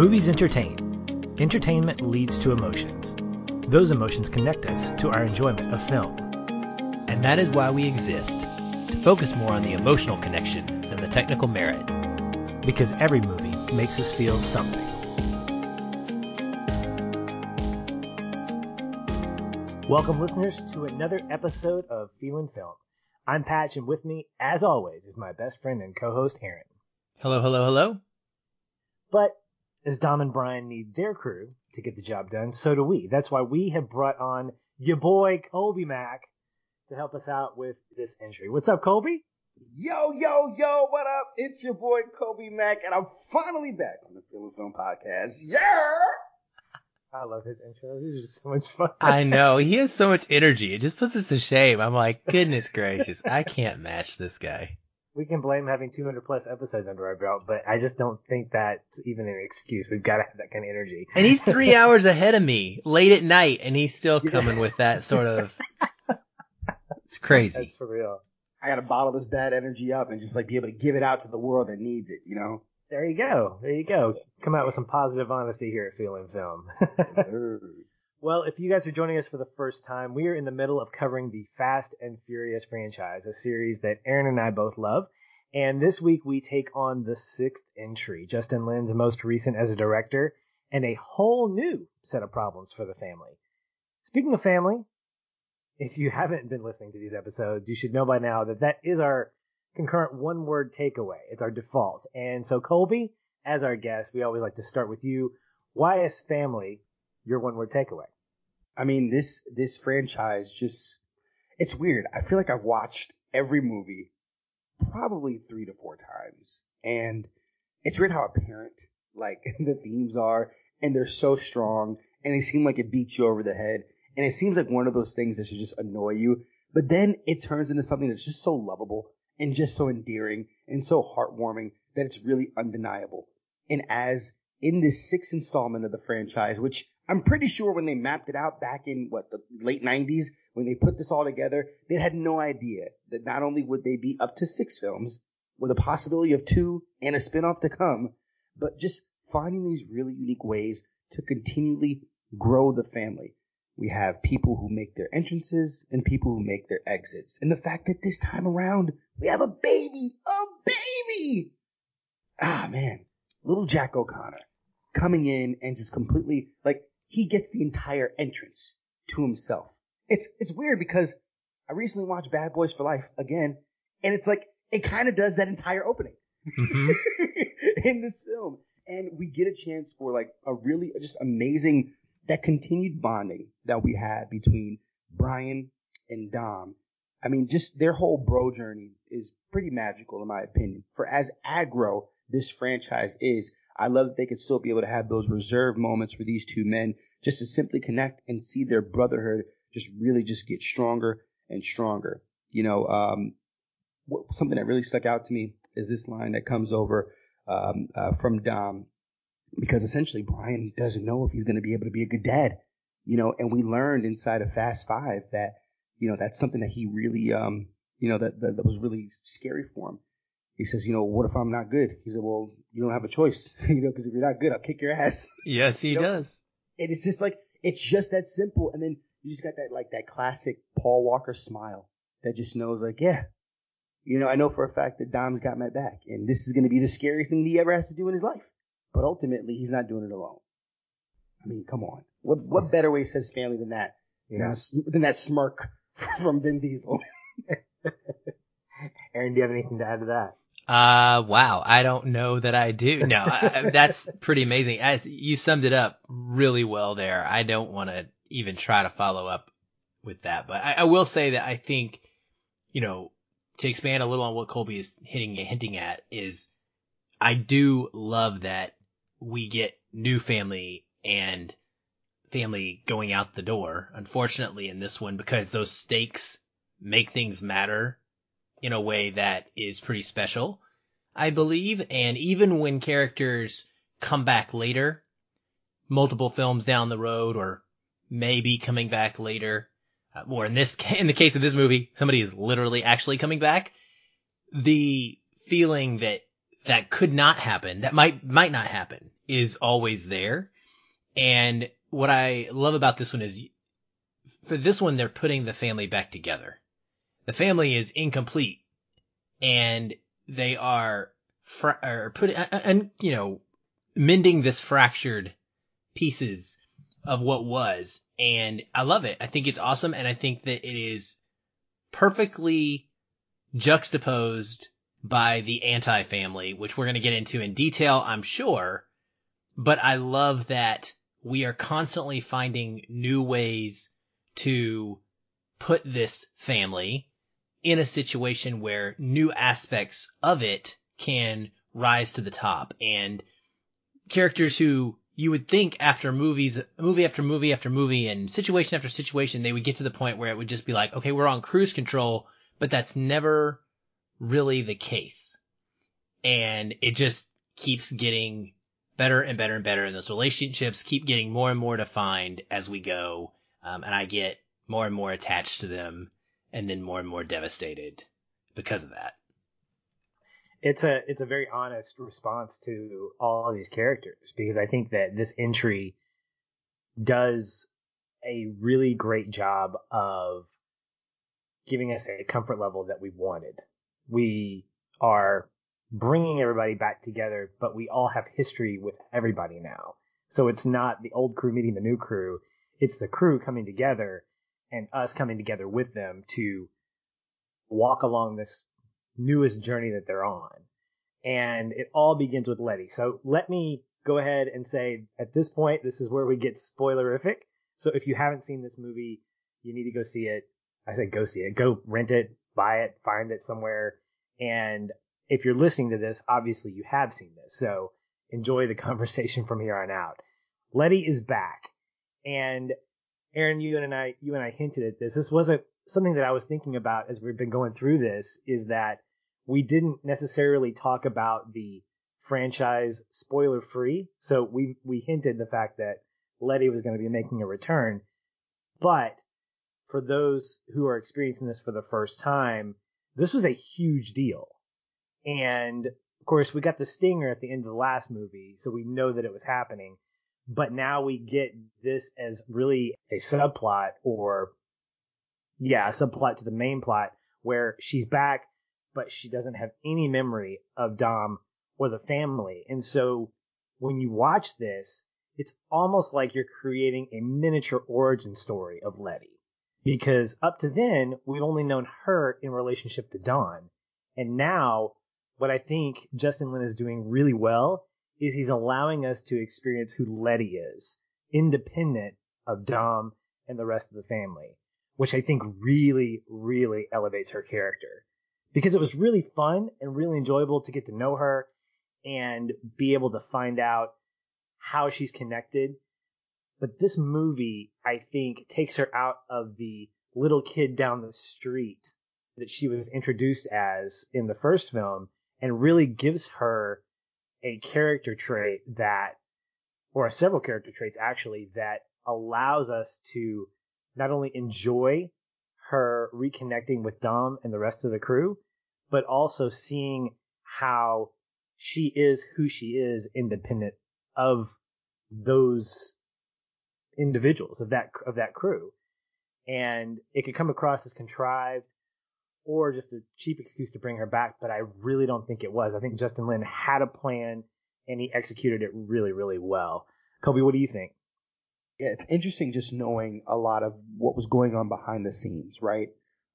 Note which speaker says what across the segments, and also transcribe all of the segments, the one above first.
Speaker 1: Movies entertain. Entertainment leads to emotions. Those emotions connect us to our enjoyment of film.
Speaker 2: And that is why we exist to focus more on the emotional connection than the technical merit.
Speaker 1: Because every movie makes us feel something. Welcome, listeners, to another episode of Feeling Film. I'm Patch, and with me, as always, is my best friend and co host, Aaron.
Speaker 2: Hello, hello, hello.
Speaker 1: But as Dom and Brian need their crew to get the job done, so do we. That's why we have brought on your boy, Colby Mack, to help us out with this entry. What's up, Colby?
Speaker 3: Yo, yo, yo, what up? It's your boy Colby Mack, and I'm finally back on the Feeling Film Podcast. Yeah!
Speaker 1: I love his intros. These are just so much fun.
Speaker 2: I know. He has so much energy. It just puts us to shame. I'm like, goodness gracious, I can't match this guy.
Speaker 1: We can blame having 200 plus episodes under our belt, but I just don't think that's even an excuse. We've got to have that kind of energy.
Speaker 2: And he's three hours ahead of me, late at night, and he's still coming with that sort of. It's crazy.
Speaker 1: That's for real.
Speaker 3: I gotta bottle this bad energy up and just like be able to give it out to the world that needs it, you know?
Speaker 1: There you go. There you go. Come out with some positive honesty here at Feeling Film. well, if you guys are joining us for the first time, we are in the middle of covering the Fast and Furious franchise, a series that Aaron and I both love. And this week we take on the sixth entry, Justin Lin's most recent as a director, and a whole new set of problems for the family. Speaking of family, if you haven't been listening to these episodes, you should know by now that that is our concurrent one word takeaway. It's our default. And so, Colby, as our guest, we always like to start with you. Why is family your one word takeaway?
Speaker 3: I mean, this, this franchise just, it's weird. I feel like I've watched every movie probably three to four times. And it's weird how apparent, like, the themes are, and they're so strong, and they seem like it beats you over the head. And it seems like one of those things that should just annoy you. But then it turns into something that's just so lovable and just so endearing and so heartwarming that it's really undeniable. And as in this sixth installment of the franchise, which I'm pretty sure when they mapped it out back in what the late 90s, when they put this all together, they had no idea that not only would they be up to six films with a possibility of two and a spinoff to come, but just finding these really unique ways to continually grow the family. We have people who make their entrances and people who make their exits. And the fact that this time around we have a baby, a baby. Ah man, little Jack O'Connor coming in and just completely like he gets the entire entrance to himself. It's it's weird because I recently watched Bad Boys for Life again, and it's like it kind of does that entire opening
Speaker 2: Mhm.
Speaker 3: in this film, and we get a chance for like a really just amazing that continued bonding that we had between Brian and Dom. I mean, just their whole bro journey is pretty magical in my opinion. For as aggro this franchise is, I love that they could still be able to have those reserved moments for these two men just to simply connect and see their brotherhood just really just get stronger and stronger. You know, um, something that really stuck out to me is this line that comes over um, uh, from Dom because essentially Brian doesn't know if he's going to be able to be a good dad, you know, and we learned inside of Fast Five that, you know, that's something that he really, um, you know, that, that, that was really scary for him. He says, you know, what if I'm not good? He said, well, you don't have a choice, you know, because if you're not good, I'll kick your ass.
Speaker 2: Yes, he
Speaker 3: Nope.
Speaker 2: does.
Speaker 3: And it's just like, it's just that simple. And then you just got that, like, that classic Paul Walker smile that just knows, like, yeah, you know, I know for a fact that Dom's got my back, and this is going to be the scariest thing he ever has to do in his life. But ultimately, he's not doing it alone. I mean, come on. What what better way says family than that? Than, than that smirk from Vin Diesel.
Speaker 1: Aaron, do you have anything to add to that?
Speaker 2: Uh, wow. I don't know that I do. No, I, that's pretty amazing. As you summed it up really well there. I don't want to even try to follow up with that, but I, I will say that I think, you know, to expand a little on what Colby is hitting, hinting at is I do love that we get new family and family going out the door. Unfortunately in this one, because those stakes make things matter in a way that is pretty special, I believe. And even when characters come back later, multiple films down the road, or maybe coming back later, uh, or in this, in the case of this movie, somebody is literally actually coming back. The feeling that that could not happen, that might, might not happen is always there. And what I love about this one is for this one, they're putting the family back together. The family is incomplete and they are, fra- are putting, and, you know, mending this fractured pieces of what was. And I love it. I think it's awesome. And I think that it is perfectly juxtaposed by the anti family, which we're going to get into in detail, I'm sure. But I love that we are constantly finding new ways to put this family in a situation where new aspects of it can rise to the top and characters who you would think after movies, movie after movie after movie and situation after situation, they would get to the point where it would just be like, okay, we're on cruise control, but that's never really the case. And it just keeps getting better and better and better. And those relationships keep getting more and more defined as we go. Um, and I get more and more attached to them and then more and more devastated because of that.
Speaker 1: It's a it's a very honest response to all of these characters because I think that this entry does a really great job of giving us a comfort level that we wanted. We are bringing everybody back together, but we all have history with everybody now. So it's not the old crew meeting the new crew. It's the crew coming together and us coming together with them to walk along this newest journey that they're on. And it all begins with Letty. So let me go ahead and say at this point, this is where we get spoilerific. So if you haven't seen this movie, you need to go see it. I say go see it. Go rent it, buy it, find it somewhere. And if you're listening to this, obviously you have seen this. So enjoy the conversation from here on out. Letty is back. And Aaron, you and I, you and I hinted at this. This wasn't something that I was thinking about as we've been going through this is that we didn't necessarily talk about the franchise spoiler free. So we, we hinted the fact that Letty was going to be making a return. But for those who are experiencing this for the first time, this was a huge deal. And of course, we got the stinger at the end of the last movie, so we know that it was happening. But now we get this as really a subplot or, yeah, a subplot to the main plot where she's back, but she doesn't have any memory of Dom or the family. And so when you watch this, it's almost like you're creating a miniature origin story of Letty. Because up to then, we've only known her in relationship to Dom. And now what I think Justin Lin is doing really well is he's allowing us to experience who Letty is, independent of Dom and the rest of the family, which I think really, really elevates her character. Because it was really fun and really enjoyable to get to know her and be able to find out how she's connected. But this movie, I think, takes her out of the little kid down the street that she was introduced as in the first film and really gives her a character trait that, or several character traits actually, that allows us to not only enjoy her reconnecting with Dom and the rest of the crew, but also seeing how she is who she is independent of those individuals of that of that crew. And it could come across as contrived or just a cheap excuse to bring her back, but I really don't think it was. I think Justin Lin had a plan and he executed it really, really well. Colby, what do you think?
Speaker 3: Yeah, it's interesting just knowing a lot of what was going on behind the scenes, right?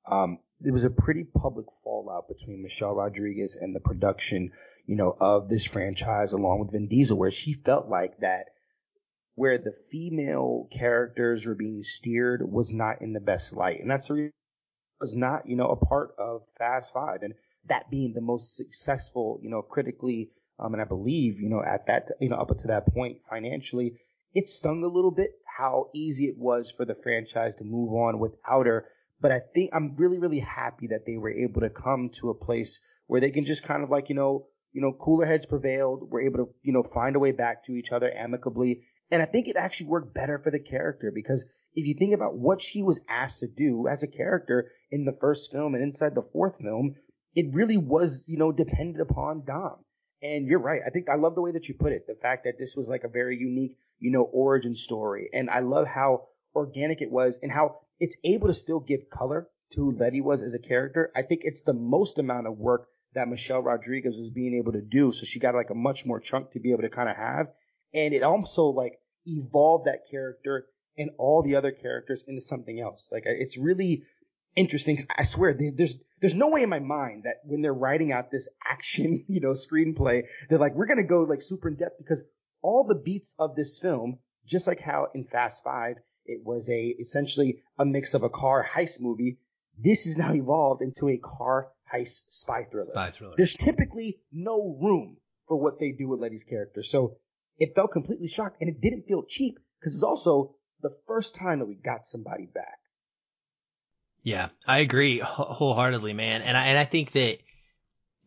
Speaker 3: Um, was a pretty public fallout between Michelle Rodriguez and the production, you know, of this franchise along with Vin Diesel, where she felt like that where the female characters were being steered was not in the best light. And that's the reason was not, you know, a part of Fast Five, and that being the most successful, you know, critically, um, and I believe, you know, at that, you know, up to that point financially, it stung a little bit how easy it was for the franchise to move on without her. But I think I'm really, really happy that they were able to come to a place where they can just kind of like, you know, you know, cooler heads prevailed. We're able to, you know, find a way back to each other amicably and I think it actually worked better for the character because if you think about what she was asked to do as a character in the first film and inside the fourth film, it really was, you know, dependent upon Dom. And you're right. I think I love the way that you put it. The fact that this was like a very unique, you know, origin story. And I love how organic it was and how it's able to still give color to who Letty was as a character. I think it's the most amount of work that Michelle Rodriguez was being able to do. So she got like a much more chunk to be able to kind of have. And it also like evolved that character and all the other characters into something else. Like it's really interesting. I swear there's, there's no way in my mind that when they're writing out this action, you know, screenplay, they're like, we're going to go like super in depth because all the beats of this film, just like how in Fast Five, it was a essentially a mix of a car heist movie. This is now evolved into a car heist spy thriller.
Speaker 2: Spy thriller.
Speaker 3: There's typically no room for what they do with Letty's character. So it felt completely shocked and it didn't feel cheap because it's also the first time that we got somebody back.
Speaker 2: Yeah, I agree wholeheartedly, man. And I, and I think that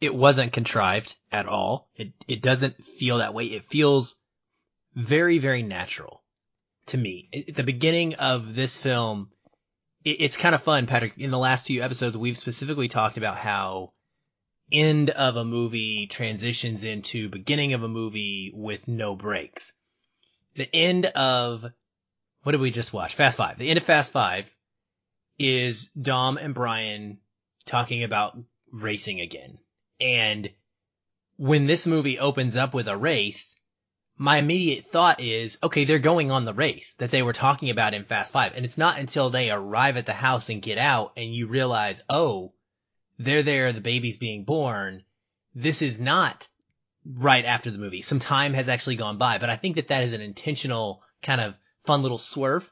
Speaker 2: it wasn't contrived at all. It, it doesn't feel that way. It feels very, very natural to me. At the beginning of this film, it, it's kind of fun, Patrick. In the last few episodes, we've specifically talked about how end of a movie transitions into beginning of a movie with no breaks. The end of, what did we just watch? Fast Five. The end of Fast Five is Dom and Brian talking about racing again. And when this movie opens up with a race, my immediate thought is, okay, they're going on the race that they were talking about in Fast Five. And it's not until they arrive at the house and get out and you realize, oh, they're there, the baby's being born. This is not right after the movie. Some time has actually gone by, but I think that that is an intentional kind of fun little swerve,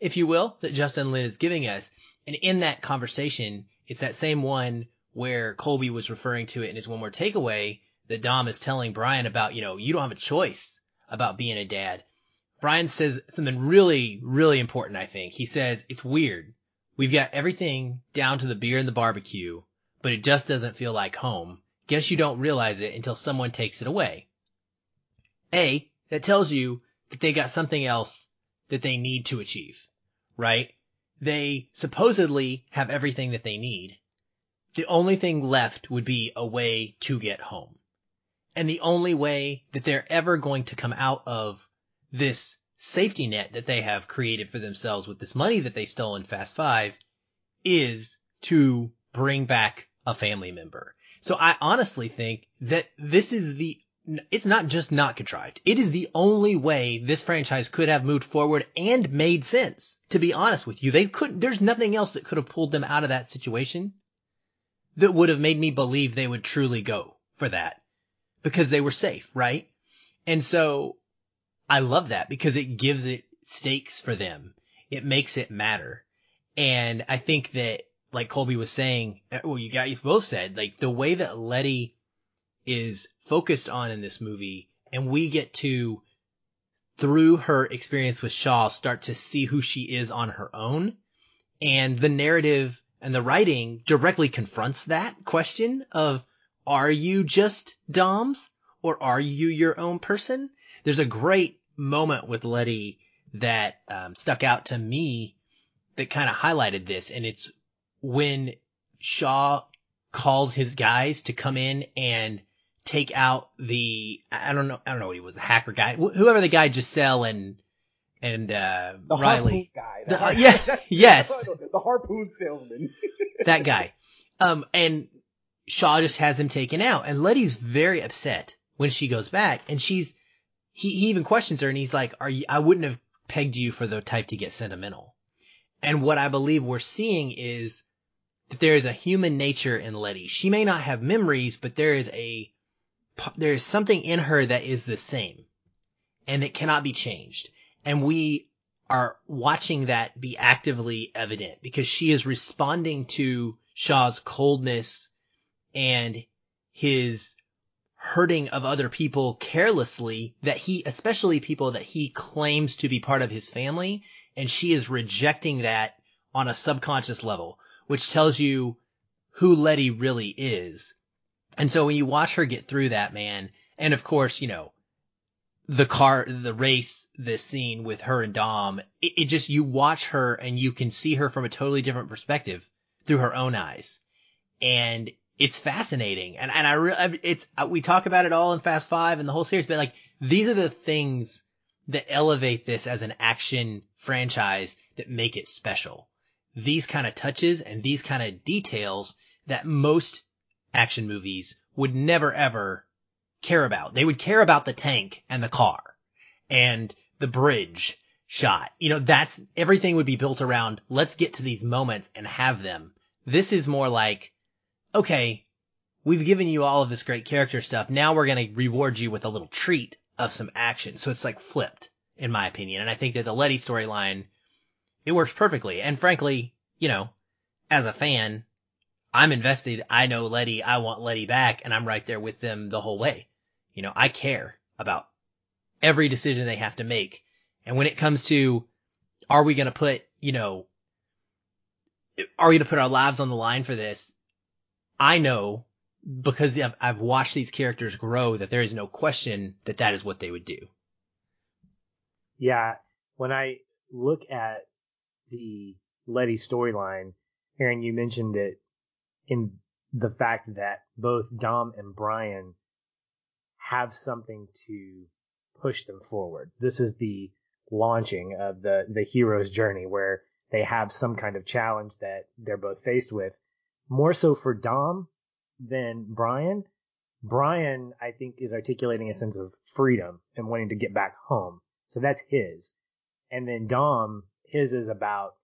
Speaker 2: if you will, that Justin Lin is giving us. And in that conversation, it's that same one where Colby was referring to it in his one more takeaway that Dom is telling Brian about, you know, you don't have a choice about being a dad. Brian says something really, really important, I think. He says, it's weird. We've got everything down to the beer and the barbecue, but it just doesn't feel like home. Guess you don't realize it until someone takes it away. A, that tells you that they got something else that they need to achieve, right? They supposedly have everything that they need. The only thing left would be a way to get home. And the only way that they're ever going to come out of this safety net that they have created for themselves with this money that they stole in Fast Five is to bring back a family member. So I honestly think that this is the, it's not just not contrived. It is the only way this franchise could have moved forward and made sense. To be honest with you, they couldn't, there's nothing else that could have pulled them out of that situation that would have made me believe they would truly go for that because they were safe, right? And so I love that because it gives it stakes for them. It makes it matter. And I think that, like Colby was saying, uh, well, you guys both said, like the way that Letty is focused on in this movie and we get to, through her experience with Shaw, start to see who she is on her own. And the narrative and the writing directly confronts that question of, are you just Doms or are you your own person? There's a great moment with Letty that um, stuck out to me that kind of highlighted this, and it's when Shaw calls his guys to come in and take out the I don't know I don't know what he was the hacker guy wh- whoever the guy Giselle and and uh,
Speaker 3: the
Speaker 2: Riley
Speaker 3: guy
Speaker 2: the, yeah yes
Speaker 3: the harpoon salesman
Speaker 2: that guy um and Shaw just has him taken out. And Letty's very upset when she goes back and she's, he, he even questions her and he's like, are you, I wouldn't have pegged you for the type to get sentimental. And what I believe we're seeing is that there is a human nature in Letty. She may not have memories, but there is a, there is something in her that is the same and it cannot be changed. And we are watching that be actively evident because she is responding to Shaw's coldness and his hurting of other people carelessly that he, especially people that he claims to be part of his family. And she is rejecting that on a subconscious level, which tells you who Letty really is. And so when you watch her get through that, man, and of course, you know, the car, the race, this scene with her and Dom, it, it just, you watch her and you can see her from a totally different perspective through her own eyes. And it's fascinating. And, and I, re- it's, uh, we talk about it all in Fast Five and the whole series, but like, these are the things that elevate this as an action franchise that make it special. These kind of touches and these kind of details that most action movies would never ever care about. They would care about the tank and the car and the bridge shot. You know, that's everything would be built around let's get to these moments and have them. This is more like, okay, we've given you all of this great character stuff. Now we're going to reward you with a little treat of some action. So it's like flipped, in my opinion. And I think that the Letty storyline, it works perfectly. And frankly, you know, as a fan, I'm invested. I know Letty. I want Letty back and I'm right there with them the whole way. You know, I care about every decision they have to make. And when it comes to, are we going to put, you know, are we going to put our lives on the line for this? I know because I've, I've watched these characters grow that there is no question that that is what they would do.
Speaker 1: Yeah. When I look at the Letty storyline, Aaron, you mentioned it in the fact that both Dom and Brian have something to push them forward. This is the launching of the, the hero's journey where they have some kind of challenge that they're both faced with. More so for Dom than Brian. Brian, I think, is articulating a sense of freedom and wanting to get back home. So that's his. And then Dom, his is about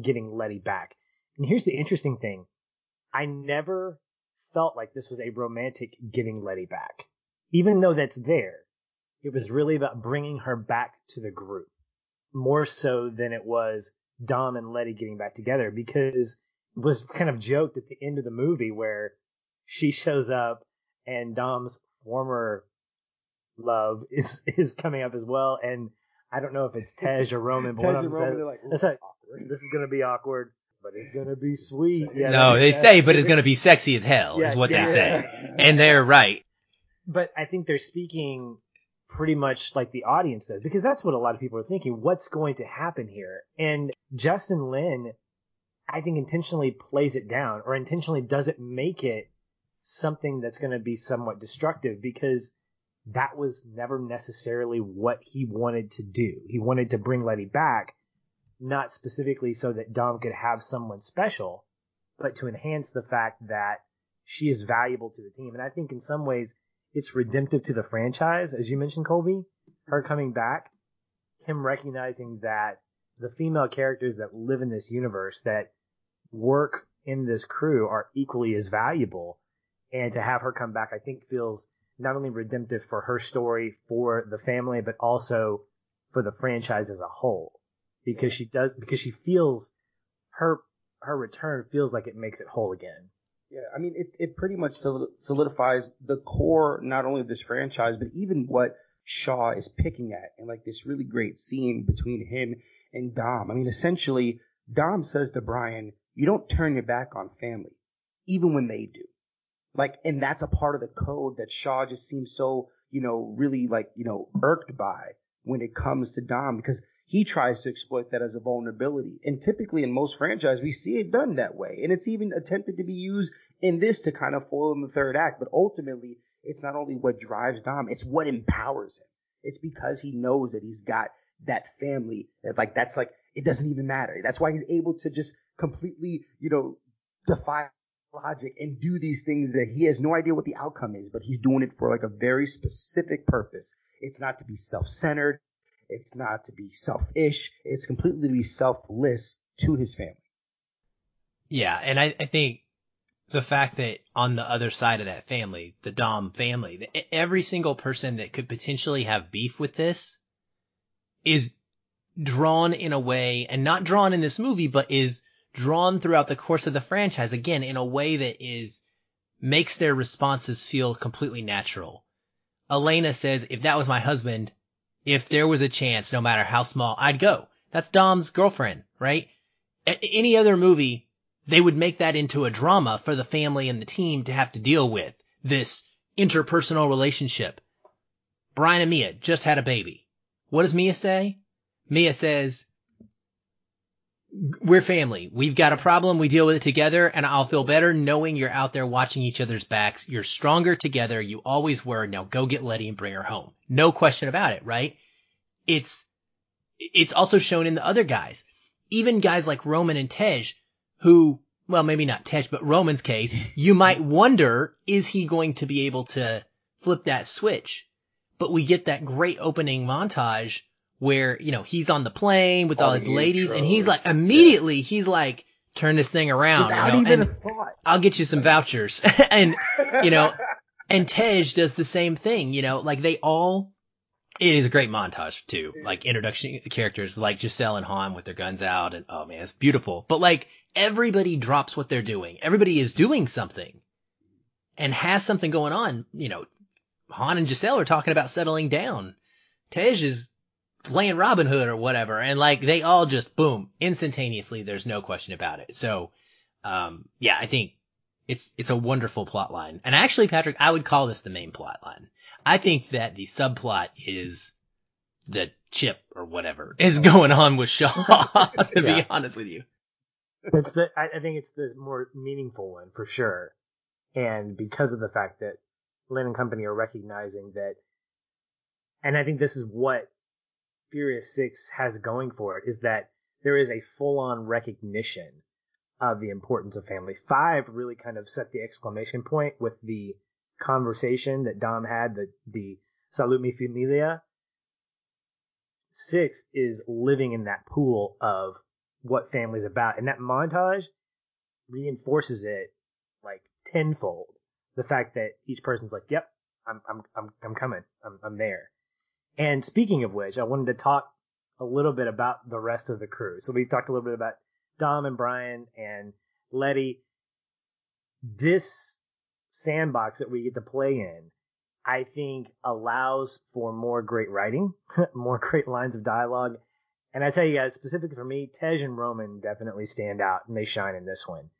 Speaker 1: getting Letty back. And here's the interesting thing. I never felt like this was a romantic getting Letty back. Even though that's there, it was really about bringing her back to the group more so than it was Dom and Letty getting back together because it was kind of joked at the end of the movie where she shows up and Dom's former love is is coming up as well. And I don't know if it's Tej or Roman, but one of them says, like, this is going to be awkward but it's gonna be sweet.
Speaker 2: Yeah, no, they say, but it's gonna be sexy as hell, yeah, is what yeah. they say, and they're right.
Speaker 1: But I think they're speaking pretty much like the audience does, because that's what a lot of people are thinking. What's going to happen here? And Justin Lin, I think, intentionally plays it down, or intentionally doesn't make it something that's going to be somewhat destructive, because that was never necessarily what he wanted to do. He wanted to bring Letty back not specifically so that Dom could have someone special, but to enhance the fact that she is valuable to the team. And I think in some ways it's redemptive to the franchise, as you mentioned, Colby, her coming back, him recognizing that the female characters that live in this universe that work in this crew are equally as valuable. And to have her come back, I think feels not only redemptive for her story, for the family, but also for the franchise as a whole because she does because she feels her her return feels like it makes it whole again.
Speaker 3: Yeah, I mean it it pretty much solidifies the core not only of this franchise but even what Shaw is picking at and like this really great scene between him and Dom. I mean essentially Dom says to Brian, "You don't turn your back on family even when they do." Like and that's a part of the code that Shaw just seems so, you know, really like, you know, irked by when it comes to Dom because he tries to exploit that as a vulnerability. And typically in most franchises, we see it done that way. And it's even attempted to be used in this to kind of foil in the third act. But ultimately, it's not only what drives Dom, it's what empowers him. It's because he knows that he's got that family that like, that's like, it doesn't even matter. That's why he's able to just completely, you know, defy logic and do these things that he has no idea what the outcome is, but he's doing it for like a very specific purpose. It's not to be self-centered. It's not to be selfish. It's completely to be selfless to his family.
Speaker 2: Yeah, and I, I think the fact that on the other side of that family, the Dom family, every single person that could potentially have beef with this is drawn in a way, and not drawn in this movie, but is drawn throughout the course of the franchise again in a way that is makes their responses feel completely natural. Elena says, if that was my husband, if there was a chance, no matter how small, I'd go. That's Dom's girlfriend, right? A- any other movie, they would make that into a drama for the family and the team to have to deal with this interpersonal relationship. Brian and Mia just had a baby. What does Mia say? Mia says, we're family. We've got a problem. We deal with it together and I'll feel better knowing you're out there watching each other's backs. You're stronger together. You always were. Now go get Letty and bring her home. No question about it, right? It's, it's also shown in the other guys. Even guys like Roman and Tej, who, well, maybe not Tej, but Roman's case, you might wonder, is he going to be able to flip that switch? But we get that great opening montage where, you know, he's on the plane with all, all his ladies intros. and he's like, immediately yeah. he's like, turn this thing around.
Speaker 3: Without
Speaker 2: you know,
Speaker 3: even a thought.
Speaker 2: I'll get you some vouchers. and, you know, and Tej does the same thing, you know, like they all, it is a great montage too. Like introduction characters like Giselle and Han with their guns out and oh man, it's beautiful. But like everybody drops what they're doing. Everybody is doing something and has something going on. You know, Han and Giselle are talking about settling down. Tej is playing Robin Hood or whatever. And like they all just boom, instantaneously. There's no question about it. So, um, yeah, I think it's, it's a wonderful plot line. And actually, Patrick, I would call this the main plot line. I think that the subplot is the chip or whatever is going on with Shaw, to yeah. be honest with you.
Speaker 1: It's the, I think it's the more meaningful one for sure. And because of the fact that Lin and company are recognizing that, and I think this is what Furious 6 has going for it is that there is a full on recognition of the importance of family. Five really kind of set the exclamation point with the conversation that Dom had, the, the Salud Mi Familia. Six is living in that pool of what family's about. And that montage reinforces it like tenfold. The fact that each person's like, yep, I'm, I'm, I'm, I'm coming. I'm, I'm there. And speaking of which, I wanted to talk a little bit about the rest of the crew. So we've talked a little bit about Dom and Brian and Letty. This sandbox that we get to play in, I think allows for more great writing, more great lines of dialogue. And I tell you guys, specifically for me, Tej and Roman definitely stand out and they shine in this one.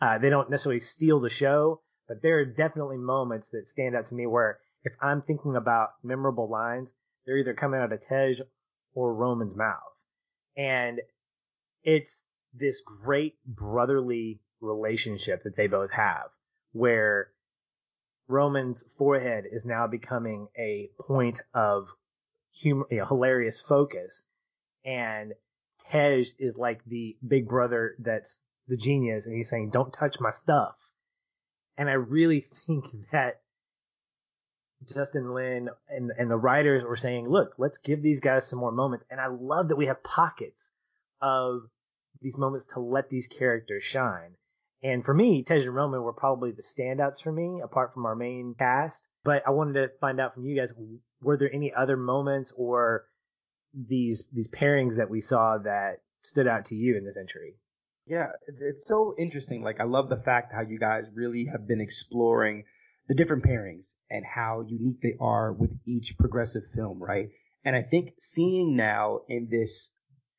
Speaker 1: Uh, they don't necessarily steal the show, but there are definitely moments that stand out to me where if I'm thinking about memorable lines, they're either coming out of Tej or Roman's mouth. And it's this great brotherly relationship that they both have where Roman's forehead is now becoming a point of humor, you know, hilarious focus. And Tej is like the big brother that's the genius and he's saying, don't touch my stuff. And I really think that Justin Lin and, and the writers were saying, look, let's give these guys some more moments. And I love that we have pockets of these moments to let these characters shine. And for me, Tej and Roman were probably the standouts for me, apart from our main cast. But I wanted to find out from you guys, were there any other moments or these these pairings that we saw that stood out to you in this entry?
Speaker 3: Yeah, it's so interesting. Like I love the fact how you guys really have been exploring the different pairings and how unique they are with each progressive film, right? And I think seeing now in this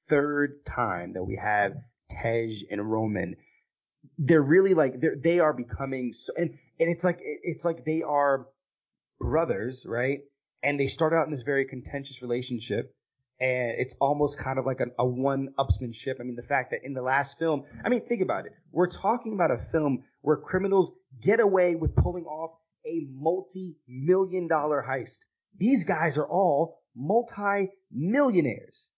Speaker 3: third time that we have Tej and Roman, they're really like they're they are becoming so and and it's like it's like they are brothers, right? And they start out in this very contentious relationship and it's almost kind of like a, a one upsmanship. I mean, the fact that in the last film, I mean, think about it. We're talking about a film where criminals get away with pulling off a multi-million dollar heist. These guys are all multi-millionaires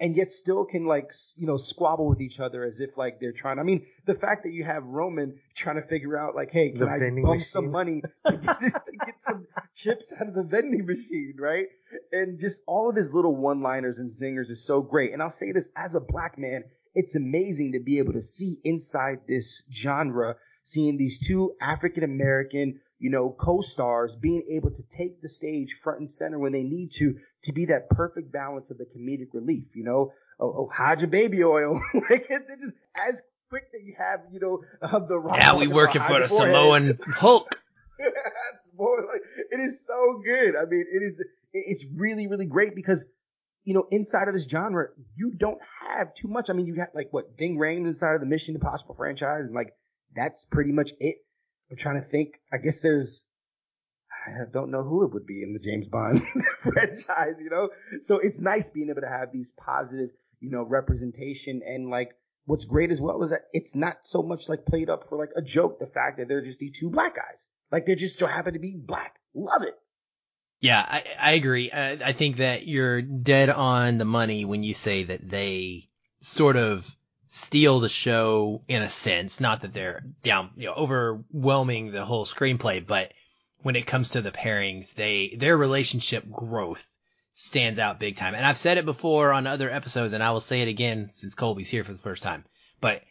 Speaker 3: and yet still can like you know squabble with each other as if like they're trying. I mean, the fact that you have Roman trying to figure out like, hey, can the I bump machine. some money to get, to get, some chips out of the vending machine, right? And just all of his little one-liners and zingers is so great. And I'll say this as a black man, it's amazing to be able to see inside this genre, seeing these two African American you know, co-stars being able to take the stage front and center when they need to, to be that perfect balance of the comedic relief, you know, oh, oh hide your baby oil. like, it's just as quick that you have, you know, of the
Speaker 2: rock. Yeah, we working for the Samoan Hulk.
Speaker 3: it is so good. I mean, it is, it's really, really great because, you know, inside of this genre, you don't have too much. I mean, you got like what, Ving Rhames inside of the Mission Impossible franchise and like, that's pretty much it I'm trying to think. I guess there's, I don't know who it would be in the James Bond franchise, you know? So it's nice being able to have these positive, you know, representation and like what's great as well is that it's not so much like played up for like a joke. The fact that they're just these two black guys, like they just so happen to be black. Love it.
Speaker 2: Yeah, I, I agree. I, I think that you're dead on the money when you say that they sort of steal the show in a sense. Not that they're down, you know, overwhelming the whole screenplay, but when it comes to the pairings, they, their relationship growth stands out big time. And I've said it before on other episodes and I will say it again since Colby's here for the first time, but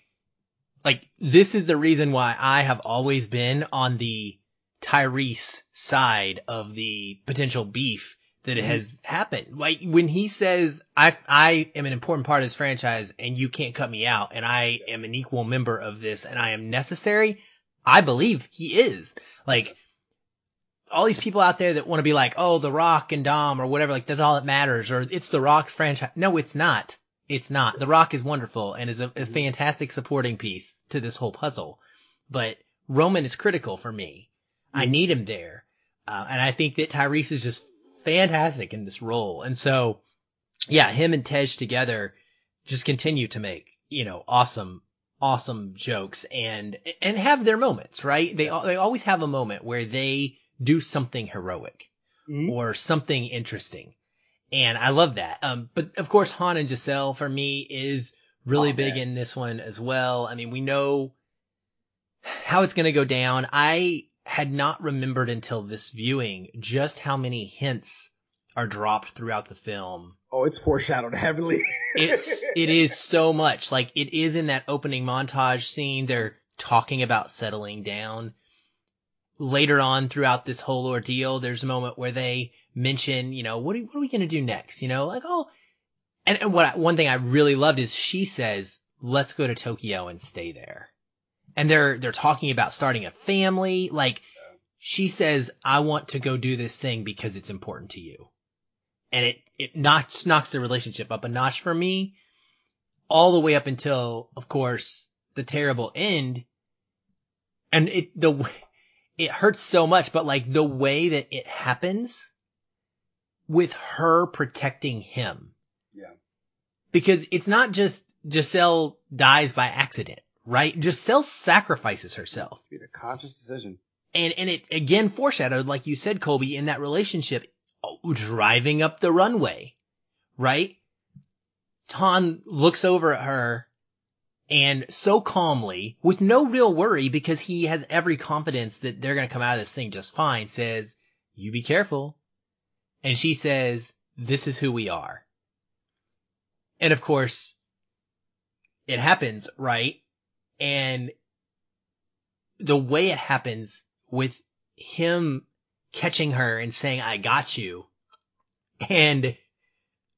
Speaker 2: like this is the reason why I have always been on the Tyrese side of the potential beef that mm-hmm. has happened. Like when he says, I, I am an important part of this franchise and you can't cut me out and I am an equal member of this and I am necessary. I believe he is like all these people out there that want to be like, oh, The Rock and Dom or whatever, like that's all that matters or it's The Rock's franchise. No, it's not. It's not. The Rock is wonderful and is a, a mm-hmm. fantastic supporting piece to this whole puzzle, but Roman is critical for me. I mm-hmm. need him there. Uh, and I think that Tyrese is just fantastic in this role. And so, yeah, him and Tej together just continue to make, you know, awesome, awesome jokes and, and have their moments, right? They, they always have a moment where they do something heroic mm-hmm. or something interesting. And I love that. Um, but of course, Han and Giselle for me is really oh, big man. in this one as well. I mean, we know how it's going to go down. I had not remembered until this viewing just how many hints are dropped throughout the film.
Speaker 3: Oh, it's foreshadowed heavily.
Speaker 2: it's it is so much. Like it is in that opening montage scene. They're talking about settling down. Later on throughout this whole ordeal, there's a moment where they mention, you know, what are, what are we going to do next? You know, like, oh, and, and what, I, one thing I really loved is she says, let's go to Tokyo and stay there and they're they're talking about starting a family. Like she says, "I want to go do this thing because it's important to you," and it it knocks knocks the relationship up a notch for me, all the way up until, of course, the terrible end. And it the it hurts so much, but like the way that it happens with her protecting him.
Speaker 3: Yeah.
Speaker 2: Because it's not just Giselle dies by accident right? Giselle sacrifices herself.
Speaker 3: It's a conscious decision.
Speaker 2: And, and it again foreshadowed, like you said, Colby, in that relationship, oh, driving up the runway, right? Ton looks over at her and so calmly, with no real worry, because he has every confidence that they're going to come out of this thing just fine, says, you be careful. And she says, this is who we are. And of course, it happens, right? And the way it happens with him catching her and saying, I got you and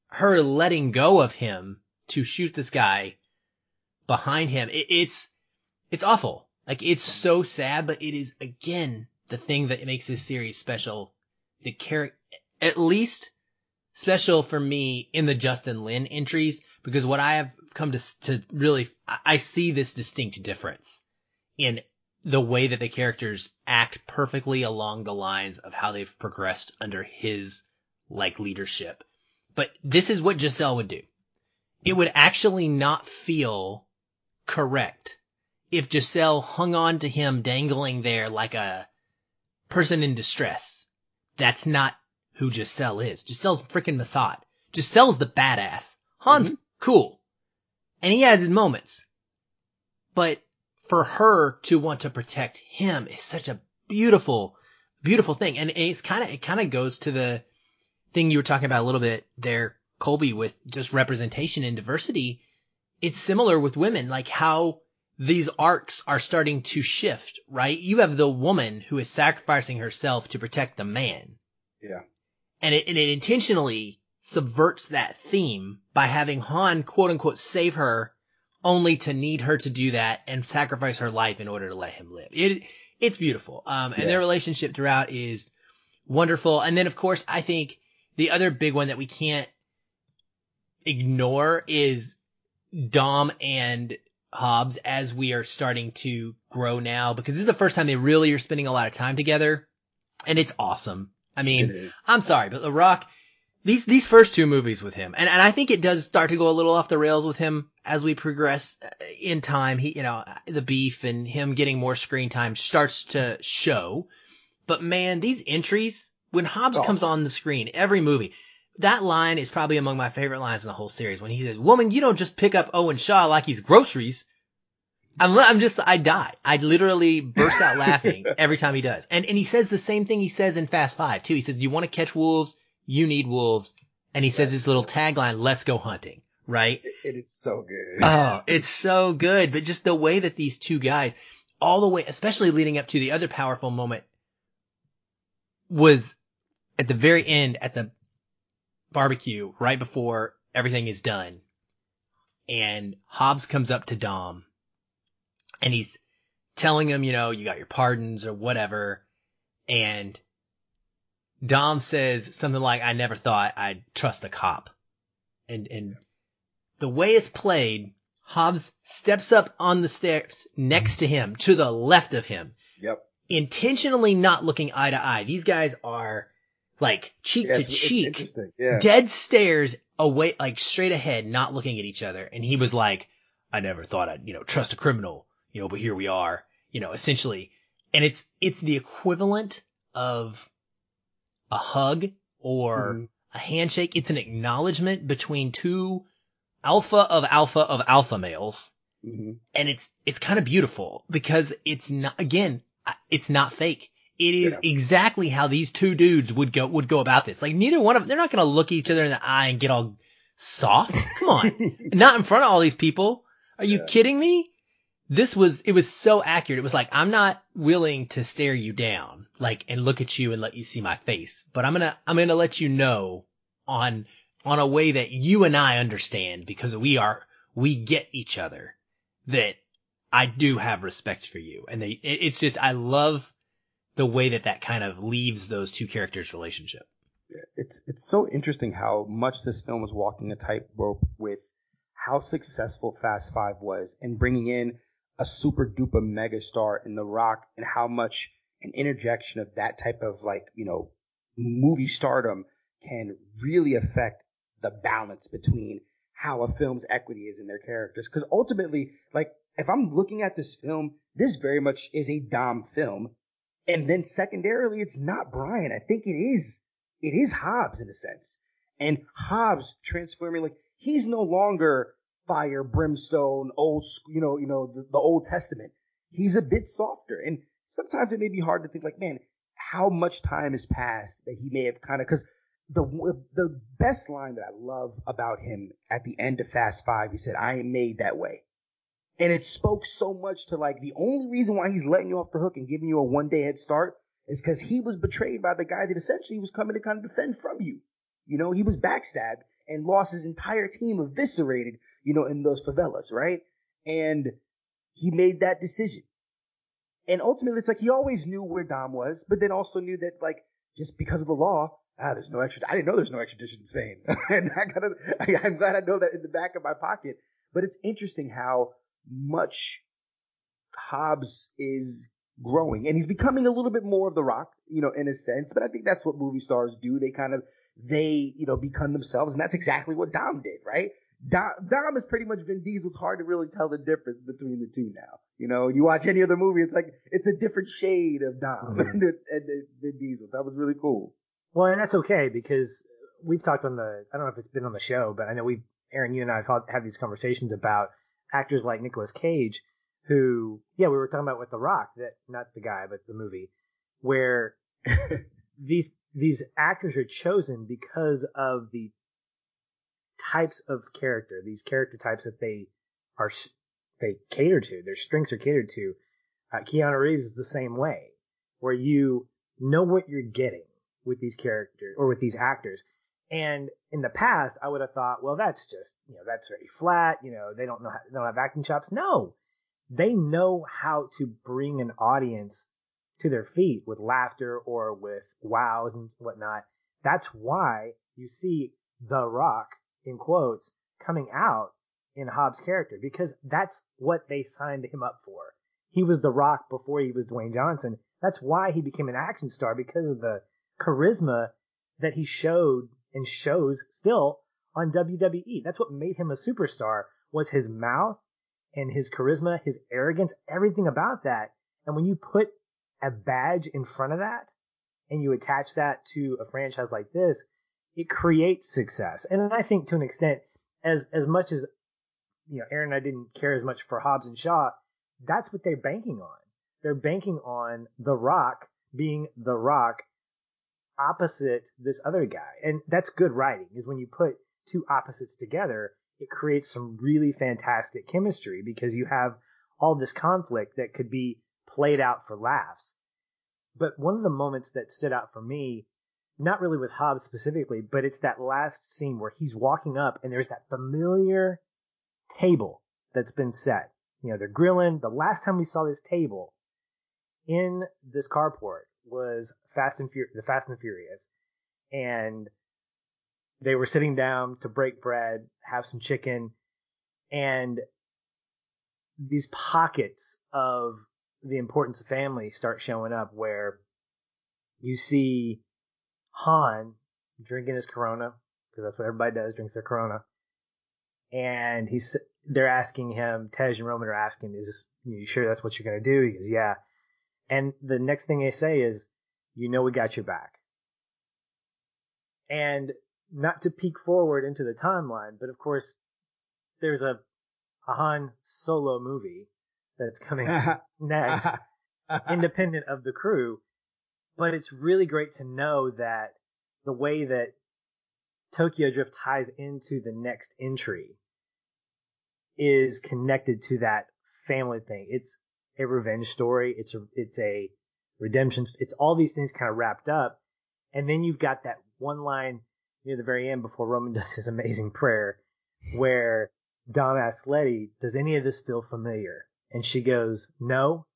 Speaker 2: her letting go of him to shoot this guy behind him. It, it's, it's awful. Like it's so sad, but it is again the thing that makes this series special. The character, at least special for me in the Justin Lin entries because what I have come to, to really, I see this distinct difference in the way that the characters act perfectly along the lines of how they've progressed under his like leadership. But this is what Giselle would do. It would actually not feel correct if Giselle hung on to him dangling there like a person in distress. That's not who Giselle is. Giselle's freaking Mossad. Giselle's the badass. Han's mm-hmm. cool. And he has his moments. But for her to want to protect him is such a beautiful, beautiful thing. And it's kind of, it kind of goes to the thing you were talking about a little bit there, Colby, with just representation and diversity. It's similar with women, like how these arcs are starting to shift, right? You have the woman who is sacrificing herself to protect the man.
Speaker 3: Yeah
Speaker 2: and it, and it intentionally subverts that theme by having Han quote unquote save her only to need her to do that and sacrifice her life in order to let him live. It, it's beautiful. Um, and yeah. their relationship throughout is wonderful. And then of course, I think the other big one that we can't ignore is Dom and Hobbs as we are starting to grow now because this is the first time they really are spending a lot of time together and it's awesome. I mean, I'm sorry, but The Rock, these these first two movies with him, and and I think it does start to go a little off the rails with him as we progress uh, in time. He, you know, the beef and him getting more screen time starts to show. But man, these entries when Hobbs oh. comes on the screen, every movie, that line is probably among my favorite lines in the whole series. When he says, "Woman, you don't just pick up Owen Shaw like he's groceries." I'm, I'm just, I die. I literally burst out laughing every time he does. And, and he says the same thing he says in Fast Five too. He says, you want to catch wolves? You need wolves. And he says his little tagline, let's go hunting, right?
Speaker 3: It, it's so good.
Speaker 2: oh, it's so good. But just the way that these two guys, all the way, especially leading up to the other powerful moment was at the very end at the barbecue, right before everything is done. And Hobbs comes up to Dom and he's telling him, you know, you got your pardons or whatever. And Dom says something like, I never thought I'd trust a cop. And, and the way it's played, Hobbs steps up on the stairs next to him, to the left of him.
Speaker 3: Yep.
Speaker 2: Intentionally not looking eye to eye. These guys are like cheek yeah, to cheek,
Speaker 3: yeah.
Speaker 2: dead stares away, like straight ahead, not looking at each other. And he was like, I never thought I'd, you know, trust a criminal, you know, but here we are, you know, essentially. And it's, it's the equivalent of a hug or mm-hmm. a handshake. It's an acknowledgement between two alpha of alpha of alpha males. Mm-hmm. And it's, it's kind of beautiful because it's not, again, it's not fake. It is yeah. exactly how these two dudes would go, would go about this. Like neither one of them, they're not going to look each other in the eye and get all soft. Come on. not in front of all these people. Are you yeah. kidding me? This was, it was so accurate. It was like, I'm not willing to stare you down, like, and look at you and let you see my face, but I'm gonna, I'm gonna let you know on, on a way that you and I understand because we are, we get each other that I do have respect for you. And they, it, it's just, I love the way that that kind of leaves those two characters relationship.
Speaker 3: It's, it's so interesting how much this film was walking a tightrope with how successful Fast Five was and bringing in a super duper mega star in The Rock and how much an interjection of that type of like, you know, movie stardom can really affect the balance between how a film's equity is in their characters. Cause ultimately, like, if I'm looking at this film, this very much is a Dom film. And then secondarily, it's not Brian. I think it is, it is Hobbs in a sense. And Hobbs transforming, like, he's no longer fire, brimstone, old, you know, you know, the, the Old Testament. He's a bit softer. And sometimes it may be hard to think like, man, how much time has passed that he may have kind of, cause the, the best line that I love about him at the end of Fast Five, he said, I am made that way. And it spoke so much to like the only reason why he's letting you off the hook and giving you a one day head start is because he was betrayed by the guy that essentially was coming to kind of defend from you. You know, he was backstabbed and lost his entire team eviscerated you know, in those favelas, right? And he made that decision. And ultimately, it's like he always knew where Dom was, but then also knew that, like, just because of the law, ah, there's no extra. I didn't know there's no extradition in Spain, and I gotta. I, I'm glad I know that in the back of my pocket. But it's interesting how much Hobbs is growing and he's becoming a little bit more of the rock, you know, in a sense. But I think that's what movie stars do. They kind of, they, you know, become themselves. And that's exactly what Dom did, right? Dom, Dom is pretty much Vin Diesel. It's hard to really tell the difference between the two now. You know, you watch any other movie, it's like it's a different shade of Dom mm-hmm. and, and Vin Diesel. That was really cool.
Speaker 1: Well, and that's okay because we've talked on the. I don't know if it's been on the show, but I know we, Aaron, you and I have had these conversations about actors like Nicolas Cage, who, yeah, we were talking about with The Rock, that not the guy, but the movie, where these these actors are chosen because of the types of character, these character types that they are they cater to, their strengths are catered to. Uh, Keanu Reeves is the same way, where you know what you're getting with these characters or with these actors. And in the past, I would have thought, well, that's just, you know, that's very flat. You know, they don't know, how, they don't have acting chops. No, they know how to bring an audience to their feet with laughter or with wows and whatnot. That's why you see The Rock in quotes coming out in Hobbs' character because that's what they signed him up for. He was The Rock before he was Dwayne Johnson. That's why he became an action star because of the charisma that he showed and shows still on WWE. That's what made him a superstar was his mouth and his charisma, his arrogance, everything about that. And when you put a badge in front of that and you attach that to a franchise like this, it creates success. And I think to an extent, as as much as you know, Aaron and I didn't care as much for Hobbs and Shaw, that's what they're banking on. They're banking on The Rock being The Rock opposite this other guy. And that's good writing, is when you put two opposites together, it creates some really fantastic chemistry because you have all this conflict that could be played out for laughs. But one of the moments that stood out for me, not really with Hobbs specifically, but it's that last scene where he's walking up and there's that familiar table that's been set. You know, they're grilling. The last time we saw this table in this carport was Fast and Fur- the Fast and the Furious, and they were sitting down to break bread, have some chicken, and these pockets of the importance of family start showing up where you see Han drinking his Corona because that's what everybody does, drinks their Corona, and he's they're asking him, Tej and Roman are asking, "Is you sure that's what you're gonna do?" He goes, "Yeah." And the next thing they say is, "You know, we got your back." And not to peek forward into the timeline, but of course, there's a, a Han Solo movie that's coming next, independent of the crew. But it's really great to know that the way that Tokyo Drift ties into the next entry is connected to that family thing. It's a revenge story. It's a it's a redemption. It's all these things kind of wrapped up, and then you've got that one line near the very end before Roman does his amazing prayer, where Dom asks Letty, "Does any of this feel familiar?" And she goes, "No,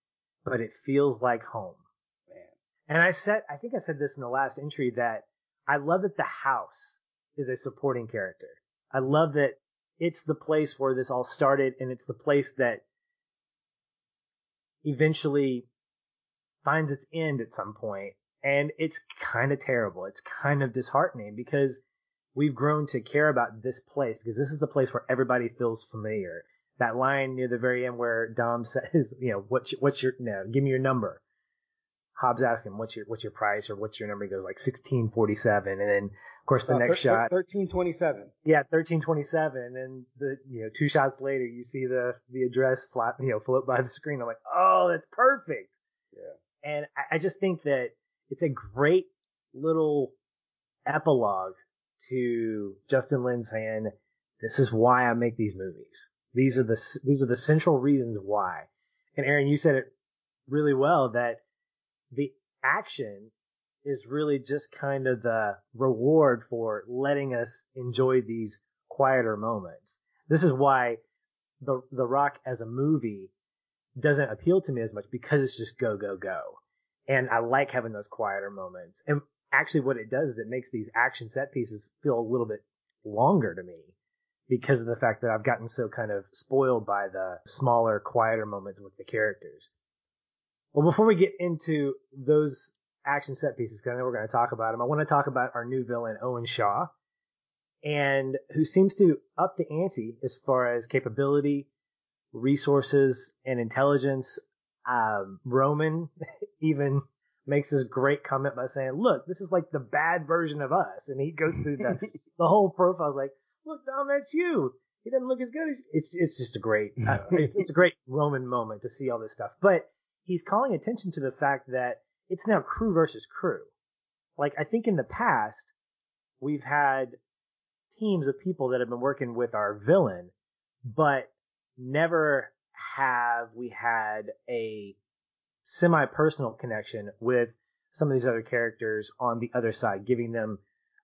Speaker 1: but it feels like home." Man. And I said, I think I said this in the last entry that I love that the house is a supporting character. I love that it's the place where this all started and it's the place that eventually finds its end at some point and it's kind of terrible. It's kind of disheartening because we've grown to care about this place because this is the place where everybody feels familiar. That line near the very end where Dom says, you know, what's your, what's your, no, give me your number. Hobbs asks him, what's your, what's your price or what's your number? He goes like 1647. And then, of course, the uh, next thir- shot.
Speaker 3: 1327.
Speaker 1: Yeah, 1327. And then the, you know, two shots later, you see the, the address flap, you know, float by the screen. I'm like, oh, that's perfect. Yeah. And I, I just think that it's a great little epilogue to Justin Lin saying, this is why I make these movies. These are the, these are the central reasons why. And Aaron, you said it really well that the action is really just kind of the reward for letting us enjoy these quieter moments. This is why the the Rock as a movie doesn't appeal to me as much because it's just go go go. And I like having those quieter moments. And actually what it does is it makes these action set pieces feel a little bit longer to me because of the fact that I've gotten so kind of spoiled by the smaller, quieter moments with the characters. Well, before we get into those action set pieces, because I know we're going to talk about them, I want to talk about our new villain, Owen Shaw, and who seems to up the ante as far as capability, resources, and intelligence. Um, Roman even makes this great comment by saying, "Look, this is like the bad version of us," and he goes through the the whole profile. Like, look, Dom, that's you. He doesn't look as good as you. it's. It's just a great. Uh, it's, it's a great Roman moment to see all this stuff, but he's calling attention to the fact that it's now crew versus crew. Like I think in the past we've had teams of people that have been working with our villain, but never have we had a semi personal connection with some of these other characters on the other side, giving them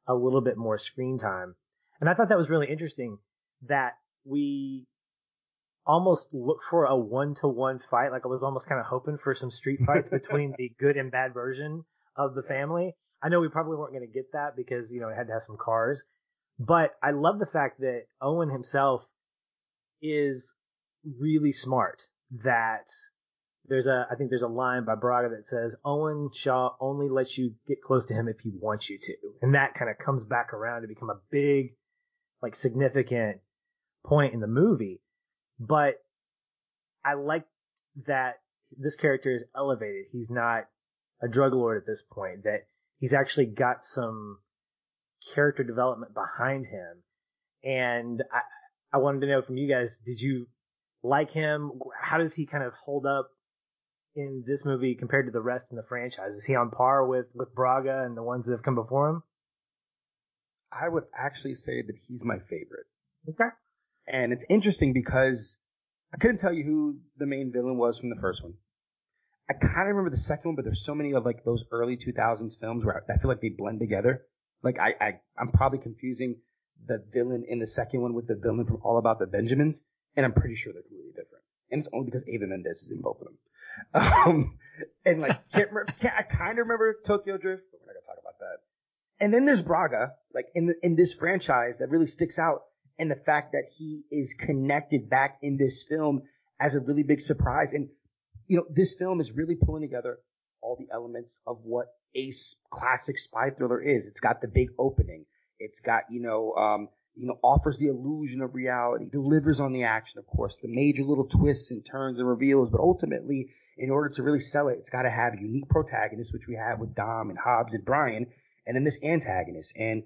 Speaker 1: a little bit more screen time. And I thought that was really interesting that we almost look for a one to one fight. Like I was almost kind of hoping for some street fights between the good and bad version of the family. I know we probably weren't going to get that because, you know, it had to have some cars. But I love the fact that Owen himself is really smart that there's a I think there's a line by Braga that says Owen Shaw only lets you get close to him if he wants you to, and that kind of comes back around to become a big, like significant point in the movie. But I like that this character is elevated. He's not a drug lord at this point. That he's actually got some character development behind him, and I I wanted to know from you guys, did you like him? How does he kind of hold up in this movie compared to the rest in the franchise? Is he on par with with Braga and the ones that have come before him?
Speaker 3: I would actually say that he's my favorite.
Speaker 1: Okay.
Speaker 3: And it's interesting because I couldn't tell you who the main villain was from the first one. I kind of remember the second one, but there's so many of like those early 2000s films where I, I feel like they blend together. Like I, I, I'm probably confusing the villain in the second one with the villain from All About the Benjamins, and I'm pretty sure they're completely different. And it's only because Eva Mendes is in both of them. Um, and like, can't can't, I kind of remember Tokyo Drift, but we're not gonna talk about that. And then there's Braga, like in the, in this franchise that really sticks out, and the fact that he is connected back in this film as a really big surprise. And you know, this film is really pulling together all the elements of what a classic spy thriller is. It's got the big opening. It's got, you know, um, you know, offers the illusion of reality, delivers on the action, of course, the major little twists and turns and reveals, but ultimately, in order to really sell it, it's got to have unique protagonist, which we have with Dom and Hobbs and Brian, and then this antagonist. And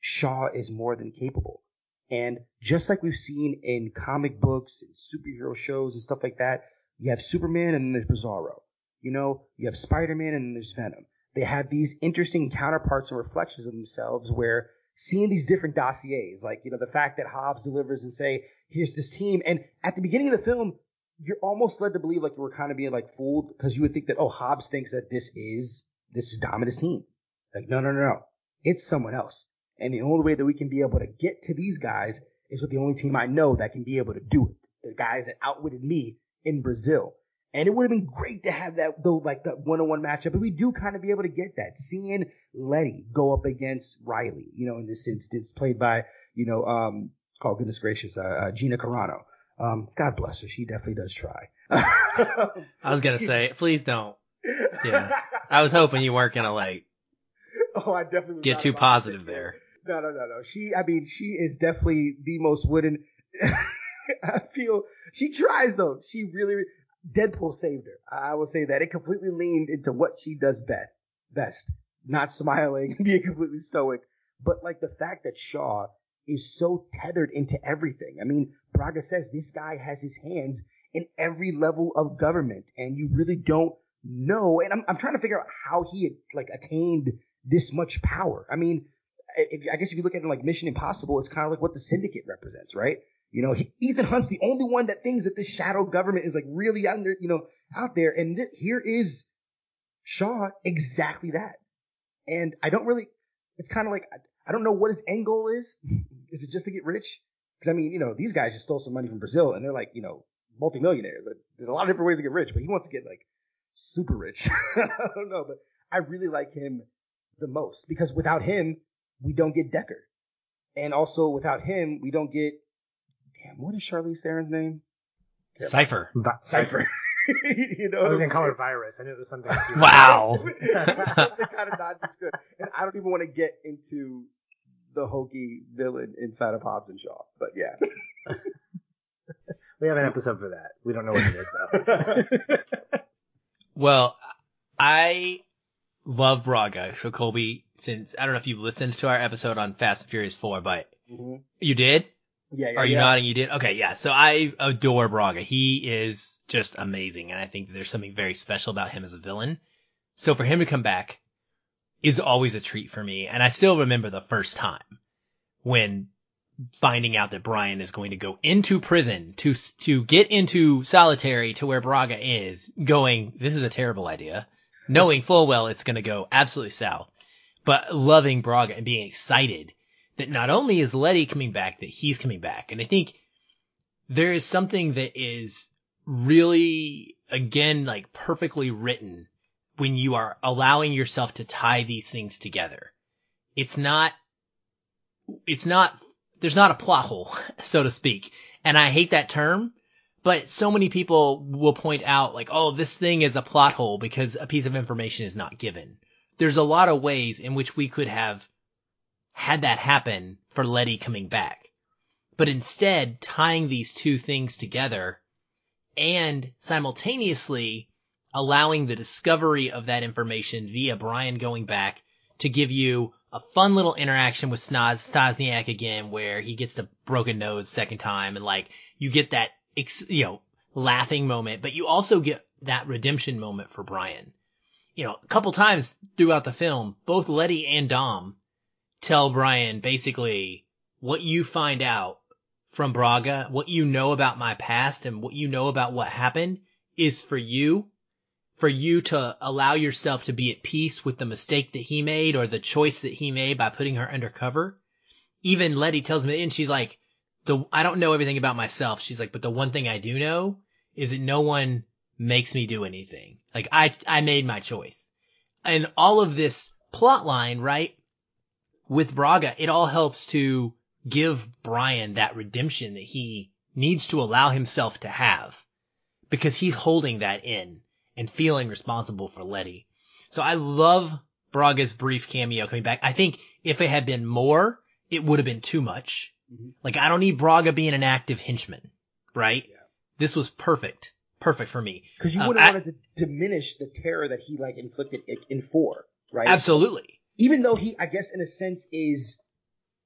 Speaker 3: Shaw is more than capable. And just like we've seen in comic books and superhero shows and stuff like that, you have Superman and then there's Bizarro. You know, you have Spider-Man and then there's Venom. They have these interesting counterparts and reflections of themselves where seeing these different dossiers, like, you know, the fact that Hobbs delivers and say, here's this team. And at the beginning of the film, you're almost led to believe like you were kind of being like fooled because you would think that, oh, Hobbs thinks that this is, this is Dominic's team. Like, no, no, no, no. It's someone else. And the only way that we can be able to get to these guys is with the only team I know that can be able to do it. The guys that outwitted me in Brazil. And it would have been great to have that, though, like the one-on-one matchup. But we do kind of be able to get that. Seeing Letty go up against Riley, you know, in this instance, played by, you know, um, oh goodness gracious, uh, uh, Gina Carano. Um, God bless her. She definitely does try.
Speaker 2: I was gonna say, please don't. Yeah. I was hoping you weren't gonna like.
Speaker 3: Oh, I definitely
Speaker 2: get too positive there.
Speaker 3: No, no, no, no. She, I mean, she is definitely the most wooden. I feel she tries though. She really, Deadpool saved her. I will say that it completely leaned into what she does best, best, not smiling, being completely stoic, but like the fact that Shaw is so tethered into everything. I mean, Braga says this guy has his hands in every level of government and you really don't know. And I'm, I'm trying to figure out how he had like attained this much power. I mean, if, I guess if you look at it like Mission Impossible, it's kind of like what the syndicate represents, right? You know, he, Ethan Hunt's the only one that thinks that this shadow government is like really under, you know, out there. And th- here is Shaw exactly that. And I don't really, it's kind of like, I, I don't know what his end goal is. is it just to get rich? Because I mean, you know, these guys just stole some money from Brazil and they're like, you know, multimillionaires. There's a lot of different ways to get rich, but he wants to get like super rich. I don't know, but I really like him the most because without him, we don't get Deckard. And also without him, we don't get damn, what is Charlize Theron's name?
Speaker 2: Cypher.
Speaker 3: Cypher.
Speaker 1: you know, I was gonna call her virus. I knew it was something.
Speaker 2: wow.
Speaker 3: something kind of not just good. And I don't even want to get into the hokey villain inside of Hobbs and Shaw, but yeah.
Speaker 1: we have an episode for that. We don't know what it is though.
Speaker 2: well, I love Braga. So Colby, since I don't know if you've listened to our episode on Fast and Furious 4, but mm-hmm. you did?
Speaker 3: Yeah, yeah.
Speaker 2: Are you
Speaker 3: yeah.
Speaker 2: nodding? You did? Okay, yeah. So I adore Braga. He is just amazing, and I think there's something very special about him as a villain. So for him to come back is always a treat for me, and I still remember the first time when finding out that Brian is going to go into prison to to get into solitary to where Braga is, going, this is a terrible idea, knowing full well it's going to go absolutely south, but loving Braga and being excited that not only is Letty coming back, that he's coming back. And I think there is something that is really, again, like perfectly written when you are allowing yourself to tie these things together. It's not, it's not, there's not a plot hole, so to speak. And I hate that term, but so many people will point out like, oh, this thing is a plot hole because a piece of information is not given. There's a lot of ways in which we could have had that happen for Letty coming back. But instead, tying these two things together and simultaneously allowing the discovery of that information via Brian going back to give you a fun little interaction with Snoz, Stosniak again, where he gets the broken nose second time and like you get that, you know, laughing moment, but you also get that redemption moment for Brian. You know, a couple times throughout the film, both Letty and Dom tell Brian basically what you find out from Braga, what you know about my past and what you know about what happened is for you, for you to allow yourself to be at peace with the mistake that he made or the choice that he made by putting her undercover. Even Letty tells me, and she's like, the, I don't know everything about myself. She's like, but the one thing I do know is that no one makes me do anything. Like I, I made my choice. And all of this plot line, right? With Braga, it all helps to give Brian that redemption that he needs to allow himself to have because he's holding that in and feeling responsible for Letty. So I love Braga's brief cameo coming back. I think if it had been more, it would have been too much. Mm-hmm. Like I don't need Braga being an active henchman, right? Yeah. This was perfect. Perfect for me.
Speaker 3: Cause you wouldn't um, want it to diminish the terror that he like inflicted in four, right?
Speaker 2: Absolutely.
Speaker 3: Even though he, I guess in a sense is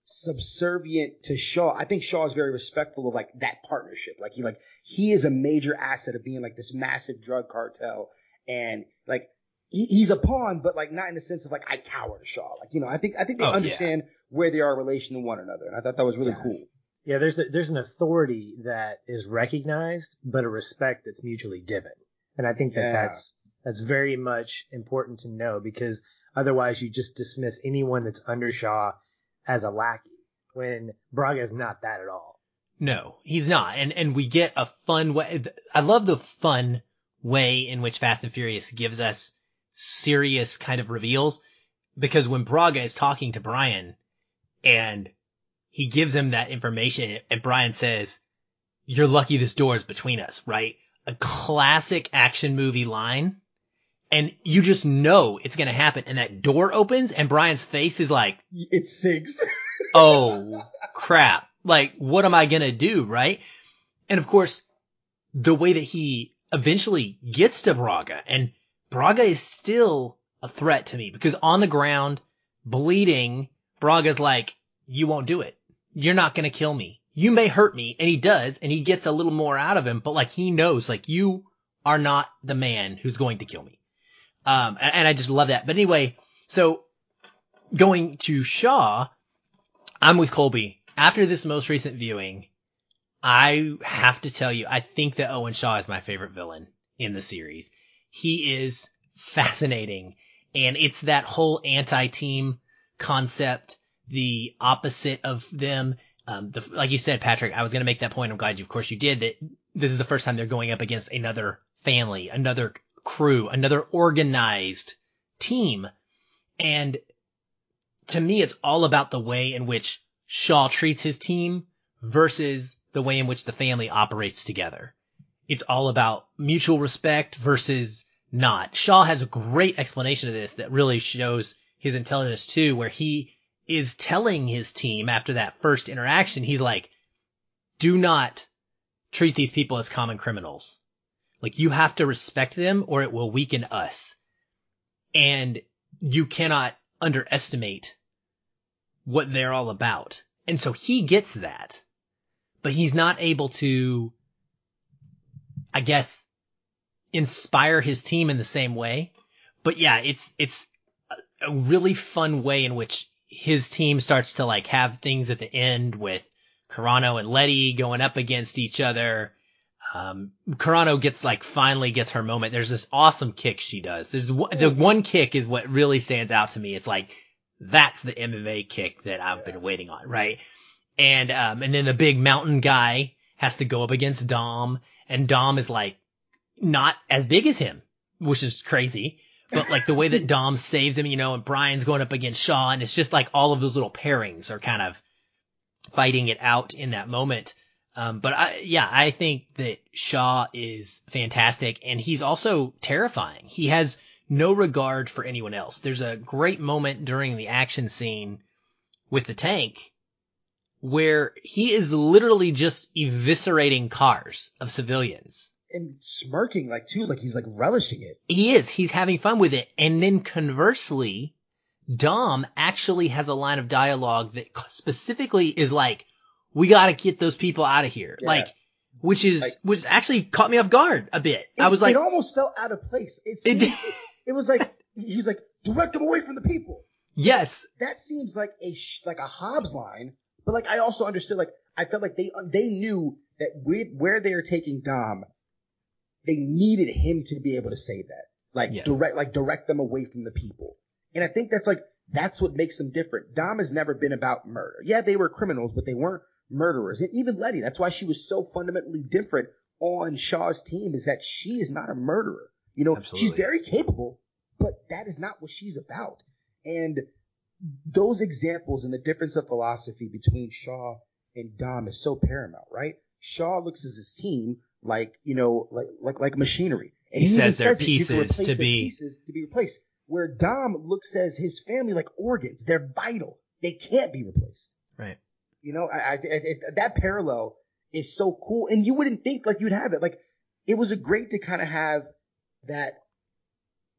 Speaker 3: subservient to Shaw. I think Shaw is very respectful of like that partnership. Like he like he is a major asset of being like this massive drug cartel and like he, he's a pawn, but like not in the sense of like I cower to Shaw. Like you know, I think I think they oh, understand yeah. where they are in relation to one another, and I thought that was really
Speaker 1: yeah.
Speaker 3: cool.
Speaker 1: Yeah, there's the, there's an authority that is recognized, but a respect that's mutually given, and I think that yeah. that's that's very much important to know because otherwise you just dismiss anyone that's under Shaw as a lackey when Braga is not that at all.
Speaker 2: No, he's not. And, and we get a fun way. I love the fun way in which Fast and Furious gives us serious kind of reveals because when Braga is talking to Brian and he gives him that information and Brian says, you're lucky this door is between us, right? A classic action movie line and you just know it's going to happen. And that door opens and Brian's face is like,
Speaker 3: it sinks.
Speaker 2: oh crap. Like, what am I going to do? Right. And of course, the way that he eventually gets to Braga and Braga is still a threat to me because on the ground, bleeding, Braga's like, you won't do it. You're not going to kill me. You may hurt me. And he does. And he gets a little more out of him, but like he knows, like you are not the man who's going to kill me. Um, and I just love that. But anyway, so going to Shaw, I'm with Colby. After this most recent viewing, I have to tell you, I think that Owen Shaw is my favorite villain in the series. He is fascinating. And it's that whole anti-team concept, the opposite of them. Um, the, like you said, Patrick, I was going to make that point. I'm glad you, of course you did that. This is the first time they're going up against another family, another crew, another organized team. And to me, it's all about the way in which Shaw treats his team versus the way in which the family operates together. It's all about mutual respect versus not. Shaw has a great explanation of this that really shows his intelligence too, where he is telling his team after that first interaction, he's like, do not treat these people as common criminals. Like you have to respect them or it will weaken us. And you cannot underestimate what they're all about. And so he gets that, but he's not able to, I guess, inspire his team in the same way. But yeah, it's, it's a really fun way in which his team starts to like have things at the end with Carano and Letty going up against each other um, Carano gets like finally gets her moment. There's this awesome kick she does. There's one, the one kick is what really stands out to me. It's like that's the MMA kick that I've been waiting on, right? And um, and then the big mountain guy has to go up against Dom, and Dom is like not as big as him, which is crazy. But like the way that Dom saves him, you know, and Brian's going up against Shaw, and it's just like all of those little pairings are kind of fighting it out in that moment. Um, but I, yeah, I think that Shaw is fantastic and he's also terrifying. He has no regard for anyone else. There's a great moment during the action scene with the tank where he is literally just eviscerating cars of civilians.
Speaker 3: And smirking like too, like he's like relishing it.
Speaker 2: He is. He's having fun with it. And then conversely, Dom actually has a line of dialogue that specifically is like, we gotta get those people out of here. Yeah. Like, which is, like, which actually caught me off guard a bit.
Speaker 3: It,
Speaker 2: I was like,
Speaker 3: it almost felt out of place. It, seemed, it, it, was like, he was like, direct them away from the people.
Speaker 2: Yes.
Speaker 3: That seems like a, like a Hobbs line, but like I also understood, like, I felt like they, they knew that with, where they are taking Dom, they needed him to be able to say that. Like yes. direct, like direct them away from the people. And I think that's like, that's what makes them different. Dom has never been about murder. Yeah, they were criminals, but they weren't murderers. And even Letty, that's why she was so fundamentally different on Shaw's team is that she is not a murderer. You know, Absolutely. she's very capable, but that is not what she's about. And those examples and the difference of philosophy between Shaw and Dom is so paramount, right? Shaw looks at his team like, you know, like, like, like machinery.
Speaker 2: And he, he says they're pieces to be,
Speaker 3: pieces to be replaced. Where Dom looks at his family like organs. They're vital. They can't be replaced.
Speaker 2: Right.
Speaker 3: You know, I, I, that parallel is so cool, and you wouldn't think like you'd have it. Like, it was a great to kind of have that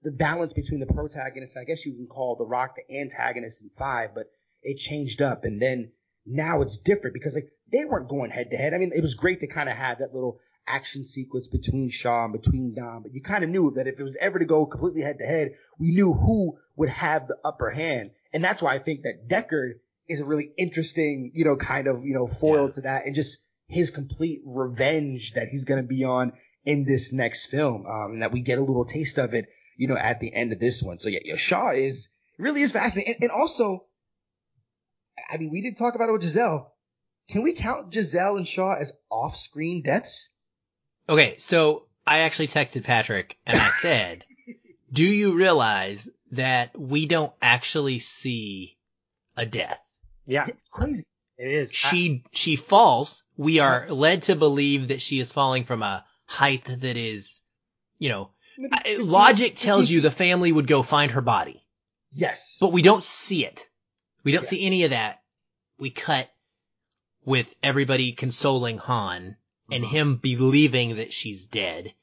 Speaker 3: the balance between the protagonists. I guess you can call The Rock the antagonist in five, but it changed up, and then now it's different because like they weren't going head to head. I mean, it was great to kind of have that little action sequence between Shaw and between Dom, but you kind of knew that if it was ever to go completely head to head, we knew who would have the upper hand, and that's why I think that Deckard is a really interesting, you know, kind of, you know, foil yeah. to that and just his complete revenge that he's going to be on in this next film. Um, and that we get a little taste of it, you know, at the end of this one. So yeah, yeah Shaw is really is fascinating. And, and also, I mean, we did talk about it with Giselle. Can we count Giselle and Shaw as off-screen deaths?
Speaker 2: Okay, so I actually texted Patrick and I said, "Do you realize that we don't actually see a death?"
Speaker 1: Yeah.
Speaker 3: It's crazy.
Speaker 1: It is.
Speaker 2: She I, she falls. We are led to believe that she is falling from a height that is, you know, logic tells you the family would go find her body.
Speaker 3: Yes.
Speaker 2: But we don't see it. We don't yeah. see any of that. We cut with everybody consoling Han and uh-huh. him believing that she's dead.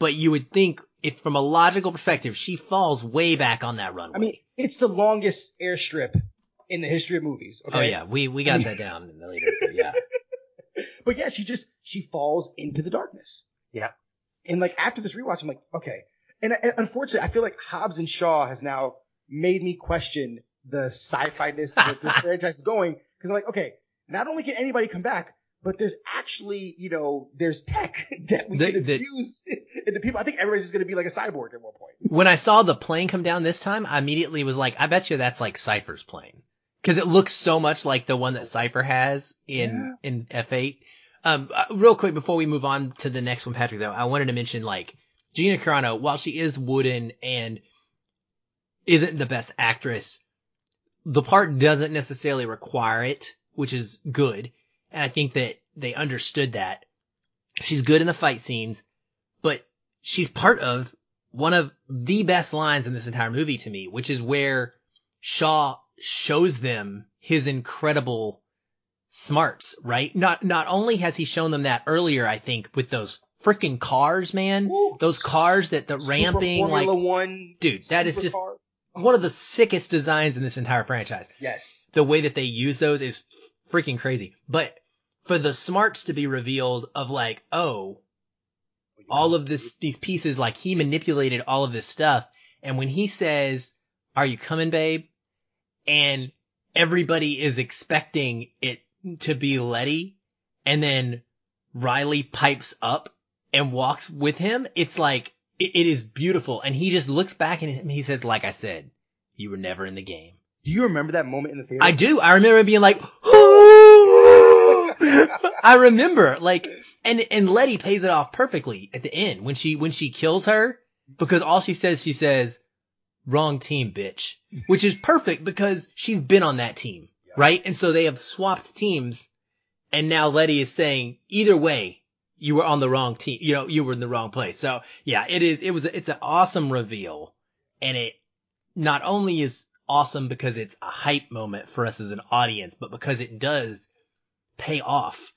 Speaker 2: But you would think if from a logical perspective, she falls way back on that runway. I
Speaker 3: mean, it's the longest airstrip in the history of movies. Okay?
Speaker 2: Oh yeah, we we got that down in the later, but yeah.
Speaker 3: but yeah, she just she falls into the darkness.
Speaker 1: Yeah.
Speaker 3: And like after this rewatch, I'm like, okay. And, and unfortunately, I feel like Hobbs and Shaw has now made me question the sci-fi-ness that this franchise is going because I'm like, okay, not only can anybody come back, but there's actually, you know, there's tech that we the, can the, use into people. I think everybody's just going to be like a cyborg at one point.
Speaker 2: When I saw the plane come down this time, I immediately was like, I bet you that's like Cypher's plane because it looks so much like the one that Cypher has in yeah. in F8. Um, uh, real quick before we move on to the next one, Patrick, though, I wanted to mention like Gina Carano, while she is wooden and isn't the best actress, the part doesn't necessarily require it, which is good. And I think that they understood that. She's good in the fight scenes, but she's part of one of the best lines in this entire movie to me, which is where Shaw shows them his incredible smarts, right? Not, not only has he shown them that earlier, I think, with those freaking cars, man, those cars that the ramping, like,
Speaker 3: One,
Speaker 2: dude, that is just car. one of the sickest designs in this entire franchise.
Speaker 3: Yes.
Speaker 2: The way that they use those is freaking crazy. But for the smarts to be revealed of like, oh, all of this, these pieces, like he manipulated all of this stuff. And when he says, are you coming, babe? And everybody is expecting it to be Letty and then Riley pipes up and walks with him. It's like, it, it is beautiful. And he just looks back and he says, like I said, you were never in the game.
Speaker 3: Do you remember that moment in the theater?
Speaker 2: I do. I remember being like, I remember like, and, and Letty pays it off perfectly at the end when she, when she kills her because all she says, she says, wrong team, bitch, which is perfect because she's been on that team, yeah. right? And so they have swapped teams And now Letty is saying, either way, you were on the wrong team. You know, you were in the wrong place. So yeah, it is, it was, it's an awesome reveal. And it not only is awesome because it's a hype moment for us as an audience, but because it does pay off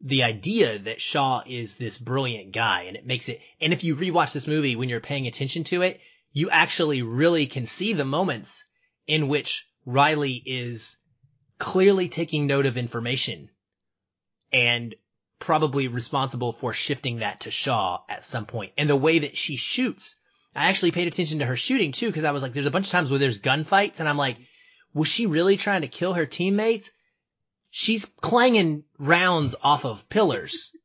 Speaker 2: the idea that Shaw is this brilliant guy and it makes it, and if you rewatch this movie when you're paying attention to it, you actually really can see the moments in which Riley is clearly taking note of information and probably responsible for shifting that to Shaw at some point. And the way that she shoots, I actually paid attention to her shooting too, because I was like, there's a bunch of times where there's gunfights and I'm like, was she really trying to kill her teammates? She's clanging rounds off of pillars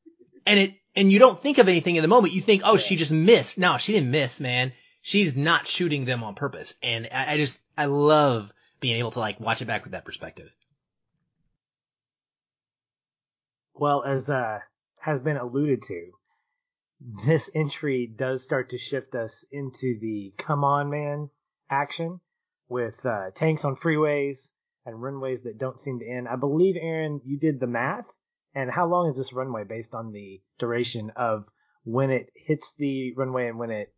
Speaker 2: and it, and you don't think of anything in the moment. You think, oh, she just missed. No, she didn't miss, man. She's not shooting them on purpose. And I, I just, I love being able to like watch it back with that perspective.
Speaker 1: Well, as uh, has been alluded to, this entry does start to shift us into the come on man action with uh, tanks on freeways and runways that don't seem to end. I believe, Aaron, you did the math. And how long is this runway based on the duration of when it hits the runway and when it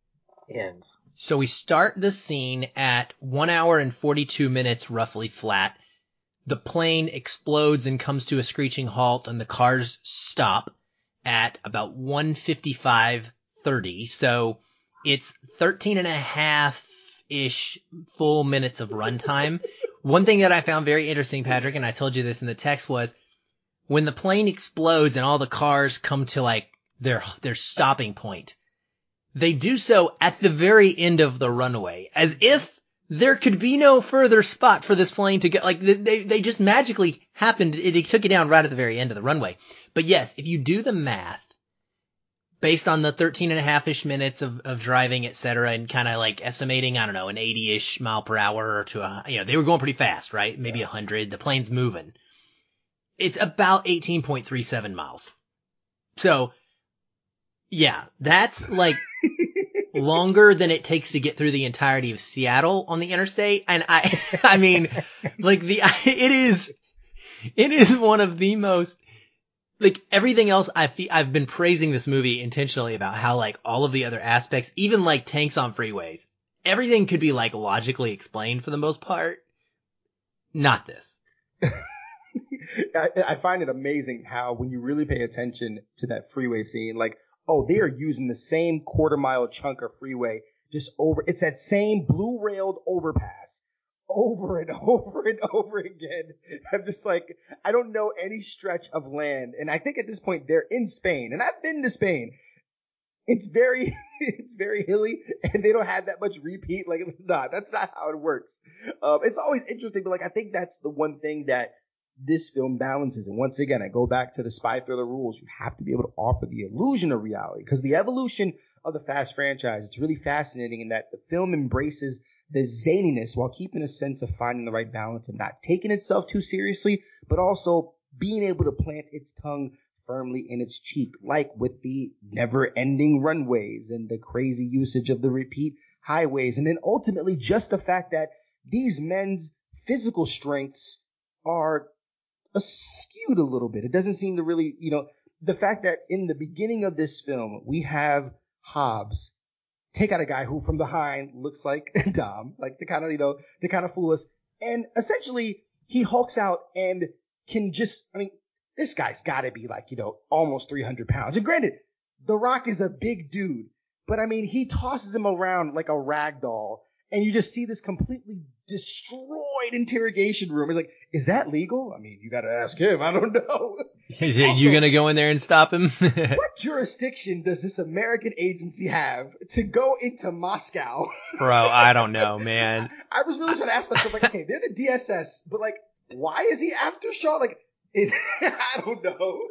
Speaker 1: ends?
Speaker 2: So we start the scene at one hour and 42 minutes roughly flat the plane explodes and comes to a screeching halt and the cars stop at about 155.30. So it's 13 and a half ish full minutes of runtime. One thing that I found very interesting, Patrick, and I told you this in the text was when the plane explodes and all the cars come to like their, their stopping point, they do so at the very end of the runway as if there could be no further spot for this plane to get, like, they, they just magically happened, they took it down right at the very end of the runway. But yes, if you do the math, based on the 13 and a half-ish minutes of, of driving, et cetera, and kind of like estimating, I don't know, an 80-ish mile per hour or to a, you know, they were going pretty fast, right? Maybe a yeah. 100. The plane's moving. It's about 18.37 miles. So, yeah, that's like longer than it takes to get through the entirety of Seattle on the interstate. And I, I mean, like the, it is, it is one of the most, like everything else I feel, I've been praising this movie intentionally about how like all of the other aspects, even like tanks on freeways, everything could be like logically explained for the most part. Not this.
Speaker 3: I, I, find it amazing how when you really pay attention to that freeway scene, like oh, they are using the same quarter mile chunk of freeway just over. It's that same blue railed overpass over and over and over again. I'm just like, I don't know any stretch of land. And I think at this point they're in Spain and I've been to Spain. It's very, it's very hilly and they don't have that much repeat. Like, nah, that's not how it works. Um, it's always interesting, but like, I think that's the one thing that this film balances. And once again, I go back to the spy thriller rules. You have to be able to offer the illusion of reality because the evolution of the Fast franchise, it's really fascinating in that the film embraces the zaniness while keeping a sense of finding the right balance of not taking itself too seriously, but also being able to plant its tongue firmly in its cheek, like with the never ending runways and the crazy usage of the repeat highways. And then ultimately just the fact that these men's physical strengths are skewed a little bit. It doesn't seem to really, you know, the fact that in the beginning of this film, we have Hobbs take out a guy who from behind looks like Dom, like to kind of, you know, to kind of fool us. And essentially he hulks out and can just, I mean, this guy's gotta be like, you know, almost 300 pounds. And granted, The Rock is a big dude, but I mean, he tosses him around like a rag doll and you just see this completely destroyed interrogation room. It's like, is that legal? I mean, you got to ask him. I don't know.
Speaker 2: Is you gonna go in there and stop him?
Speaker 3: what jurisdiction does this American agency have to go into Moscow?
Speaker 2: Bro, I don't know, man.
Speaker 3: I, I, was really trying to ask myself, like, okay, they're the DSS, but like, why is he after Shaw? Like, it, I don't know.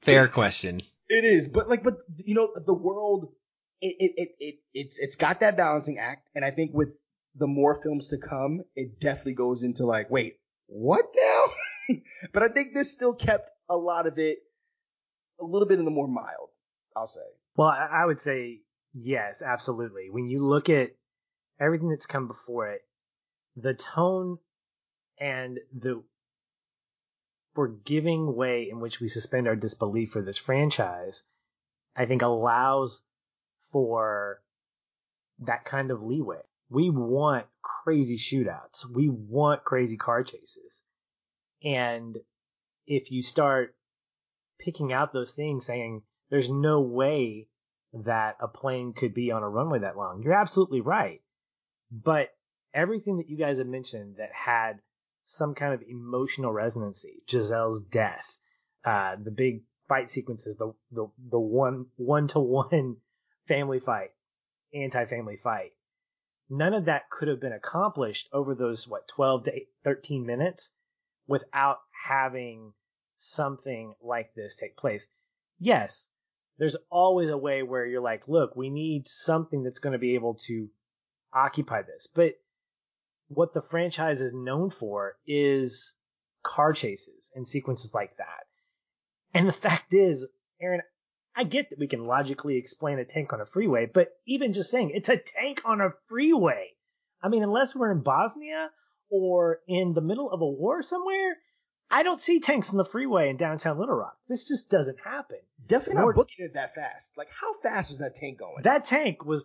Speaker 2: Fair question.
Speaker 3: It is, but like, but you know, the world it, it, it, it, it's, it's got that balancing act. And I think with the more films to come, it definitely goes into like, wait, what now? but I think this still kept a lot of it a little bit in the more mild, I'll say.
Speaker 1: Well, I would say yes, absolutely. When you look at everything that's come before it, the tone and the forgiving way in which we suspend our disbelief for this franchise, I think allows for that kind of leeway. We want crazy shootouts. We want crazy car chases. And if you start picking out those things saying there's no way that a plane could be on a runway that long, you're absolutely right. But everything that you guys have mentioned that had some kind of emotional resonancy, Giselle's death, uh, the big fight sequences, the the the one one to one family fight, anti family fight. None of that could have been accomplished over those what 12 to 13 minutes without having something like this take place. Yes, there's always a way where you're like, look, we need something that's going to be able to occupy this. But what the franchise is known for is car chases and sequences like that. And the fact is, Aaron, I get that we can logically explain a tank on a freeway, but even just saying it's a tank on a freeway. I mean, unless we're in Bosnia or in the middle of a war somewhere, I don't see tanks on the freeway in downtown Little Rock. This just doesn't happen.
Speaker 3: Definitely not booking it that fast. Like, how fast was that tank going?
Speaker 1: That tank was,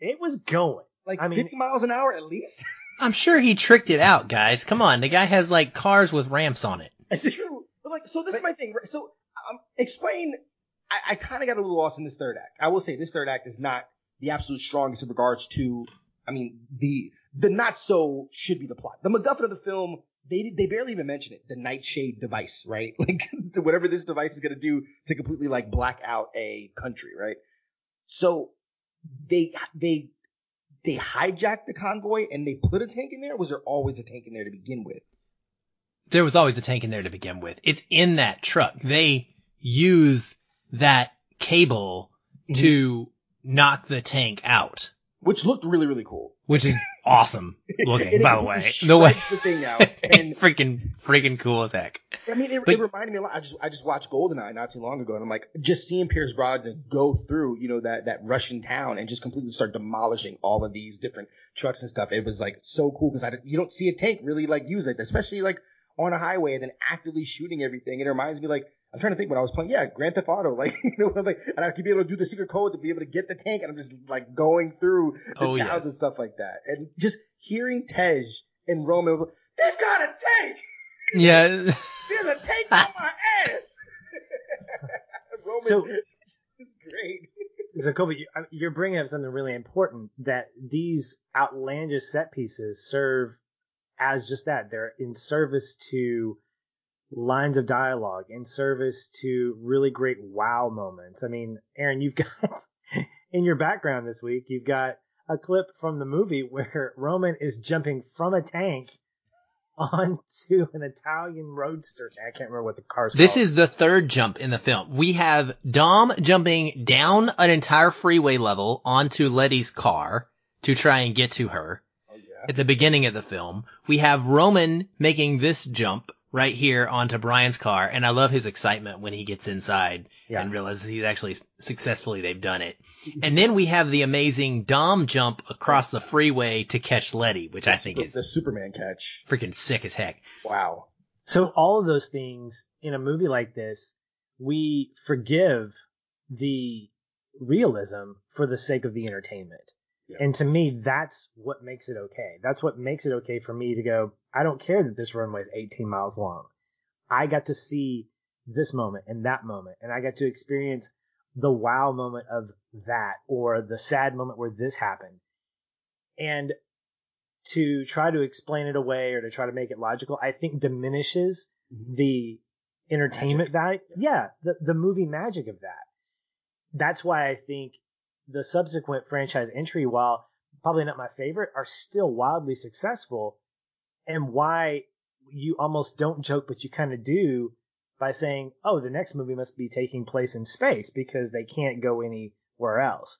Speaker 1: it was going.
Speaker 3: Like I mean, 50 miles an hour at least?
Speaker 2: I'm sure he tricked it out, guys. Come on. The guy has like cars with ramps on it.
Speaker 3: It's true. But like, so this but, is my thing. So, um, explain. I, I kind of got a little lost in this third act. I will say this third act is not the absolute strongest in regards to, I mean, the, the not so should be the plot. The MacGuffin of the film, they, they barely even mention it. The nightshade device, right? Like, whatever this device is going to do to completely like black out a country, right? So, they, they they hijacked the convoy and they put a tank in there? was there always a tank in there to begin with?
Speaker 2: There was always a tank in there to begin with. It's in that truck. They use that cable mm-hmm. to knock the tank out.
Speaker 3: Which looked really, really cool.
Speaker 2: Which is awesome looking, by the way. The way the thing out and freaking, freaking cool as heck.
Speaker 3: I mean, it, but, it, reminded me a lot. I just, I just watched Goldeneye not too long ago, and I'm like, just seeing Pierce Brosnan go through, you know, that that Russian town and just completely start demolishing all of these different trucks and stuff. It was like so cool because I, you don't see a tank really like use it, especially like on a highway and then actively shooting everything. It reminds me like I'm trying to think when I was playing, yeah, Grand Theft Auto, like, you know, like, and I could be able to do the secret code to be able to get the tank, and I'm just like going through the oh, towns yes. and stuff like that, and just hearing Tej and Roman, they've got a tank.
Speaker 2: Yeah,
Speaker 3: there's a tank on my ass. Roman so, is great.
Speaker 1: So, Colby, you're bringing up something really important that these outlandish set pieces serve as just that. They're in service to lines of dialogue in service to really great wow moments. I mean, Aaron, you've got in your background this week, you've got a clip from the movie where Roman is jumping from a tank onto an Italian roadster. I can't remember what the car's
Speaker 2: This
Speaker 1: called.
Speaker 2: is the third jump in the film. We have Dom jumping down an entire freeway level onto Letty's car to try and get to her. Oh, yeah. At the beginning of the film, we have Roman making this jump right here onto Brian's car, and I love his excitement when he gets inside yeah. and realizes he's actually successfully they've done it. Mm-hmm. And then we have the amazing Dom jump across the freeway to catch Letty, which
Speaker 3: the
Speaker 2: I think
Speaker 3: super,
Speaker 2: is
Speaker 3: the Superman catch.
Speaker 2: Freaking sick as heck.
Speaker 3: Wow.
Speaker 1: So all of those things in a movie like this, we forgive the realism for the sake of the entertainment. Yeah. And to me, that's what makes it okay. That's what makes it okay for me to go, I don't care that this runway is 18 miles long. I got to see this moment and that moment, and I got to experience the wow moment of that or the sad moment where this happened. And to try to explain it away or to try to make it logical, I think diminishes mm-hmm. the entertainment magic. value. Yeah, the, the movie magic of that. That's why I think the subsequent franchise entry, while probably not my favorite, are still wildly successful. And why you almost don't joke, but you kind of do by saying, oh, the next movie must be taking place in space because they can't go anywhere else.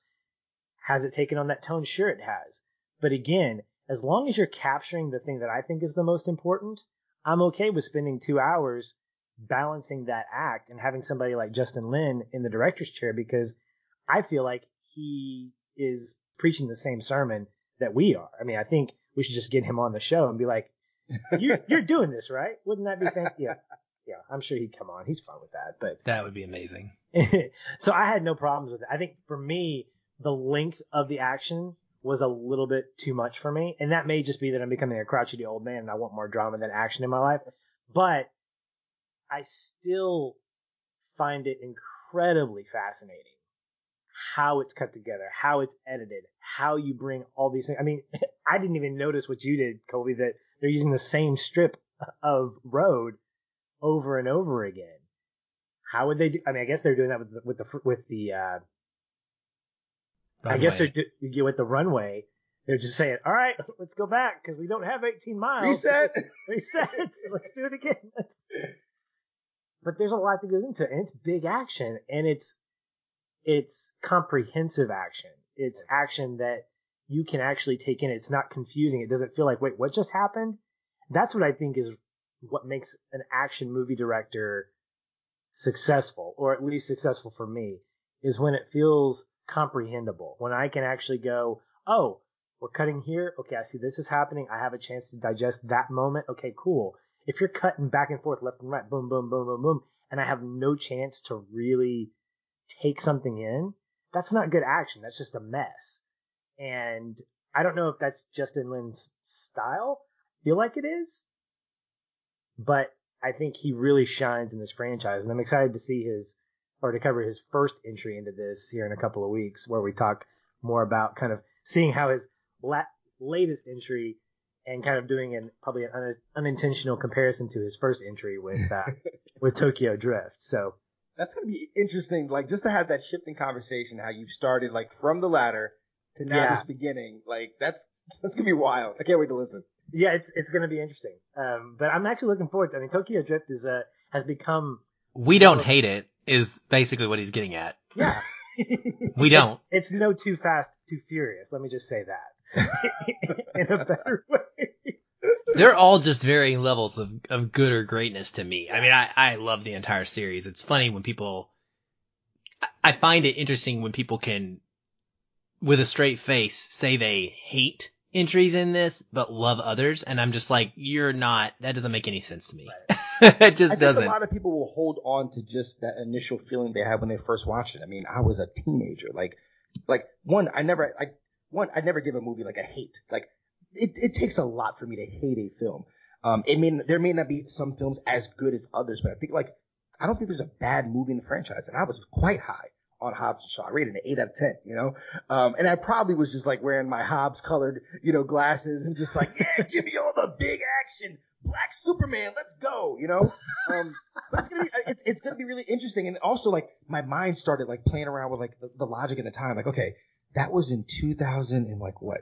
Speaker 1: Has it taken on that tone? Sure, it has. But again, as long as you're capturing the thing that I think is the most important, I'm okay with spending two hours balancing that act and having somebody like Justin Lin in the director's chair because I feel like he is preaching the same sermon that we are. I mean, I think we should just get him on the show and be like, "You're you're doing this right? Wouldn't that be fantastic?" Yeah. yeah, I'm sure he'd come on. He's fun with that, but
Speaker 2: that would be amazing.
Speaker 1: so I had no problems with it. I think for me, the length of the action was a little bit too much for me, and that may just be that I'm becoming a crotchety old man and I want more drama than action in my life. But I still find it incredibly fascinating how it's cut together, how it's edited, how you bring all these things. I mean, I didn't even notice what you did, Colby, that they're using the same strip of road over and over again. How would they do? I mean, I guess they're doing that with the, with the, with the, uh, I guess they're do, with the runway. They're just saying, all right, let's go back because we don't have 18 miles.
Speaker 3: Reset.
Speaker 1: Reset. let's do it again. But there's a lot that goes into it and it's big action and it's, it's comprehensive action. It's action that you can actually take in. It's not confusing. It doesn't feel like, wait, what just happened? That's what I think is what makes an action movie director successful, or at least successful for me, is when it feels comprehensible. When I can actually go, oh, we're cutting here. Okay, I see this is happening. I have a chance to digest that moment. Okay, cool. If you're cutting back and forth, left and right, boom, boom, boom, boom, boom, and I have no chance to really take something in, that's not good action. That's just a mess. And I don't know if that's Justin Lin's style. I feel like it is, but I think he really shines in this franchise, and I'm excited to see his or to cover his first entry into this here in a couple of weeks, where we talk more about kind of seeing how his la- latest entry and kind of doing an probably an un- unintentional comparison to his first entry with uh, with Tokyo Drift. So
Speaker 3: that's gonna be interesting, like just to have that shifting conversation, how you've started like from the ladder to now yeah. this beginning. Like that's that's gonna be wild. I can't wait to listen.
Speaker 1: Yeah, it's it's gonna be interesting. Um, but I'm actually looking forward to. I mean, Tokyo Drift is uh has become.
Speaker 2: We don't hate it. Is basically what he's getting at.
Speaker 1: Yeah.
Speaker 2: we don't.
Speaker 1: It's, it's, no too fast, too furious. Let me just say that in a better way.
Speaker 2: They're all just varying levels of, of good or greatness to me. I mean, I, I love the entire series. It's funny when people, I find it interesting when people can, with a straight face, say they hate entries in this, but love others. And I'm just like, you're not, that doesn't make any sense to me. Right. it just
Speaker 3: I
Speaker 2: doesn't.
Speaker 3: a lot of people will hold on to just that initial feeling they had when they first watched it. I mean, I was a teenager. Like, like one, I never, I, one, I never give a movie like a hate. Like, it, it takes a lot for me to hate a film. Um, it may, there may not be some films as good as others, but I think like, I don't think there's a bad movie in the franchise. And I was quite high on Hobbs and Shaw. I rated an eight out of ten, you know? Um, and I probably was just like wearing my Hobbs colored, you know, glasses and just like, yeah, give me all the big action. Black Superman, let's go, you know? Um, but it's gonna be, it's, it's gonna be really interesting. And also like my mind started like playing around with like the, the logic in the time. Like, okay, that was in 2000 and like what?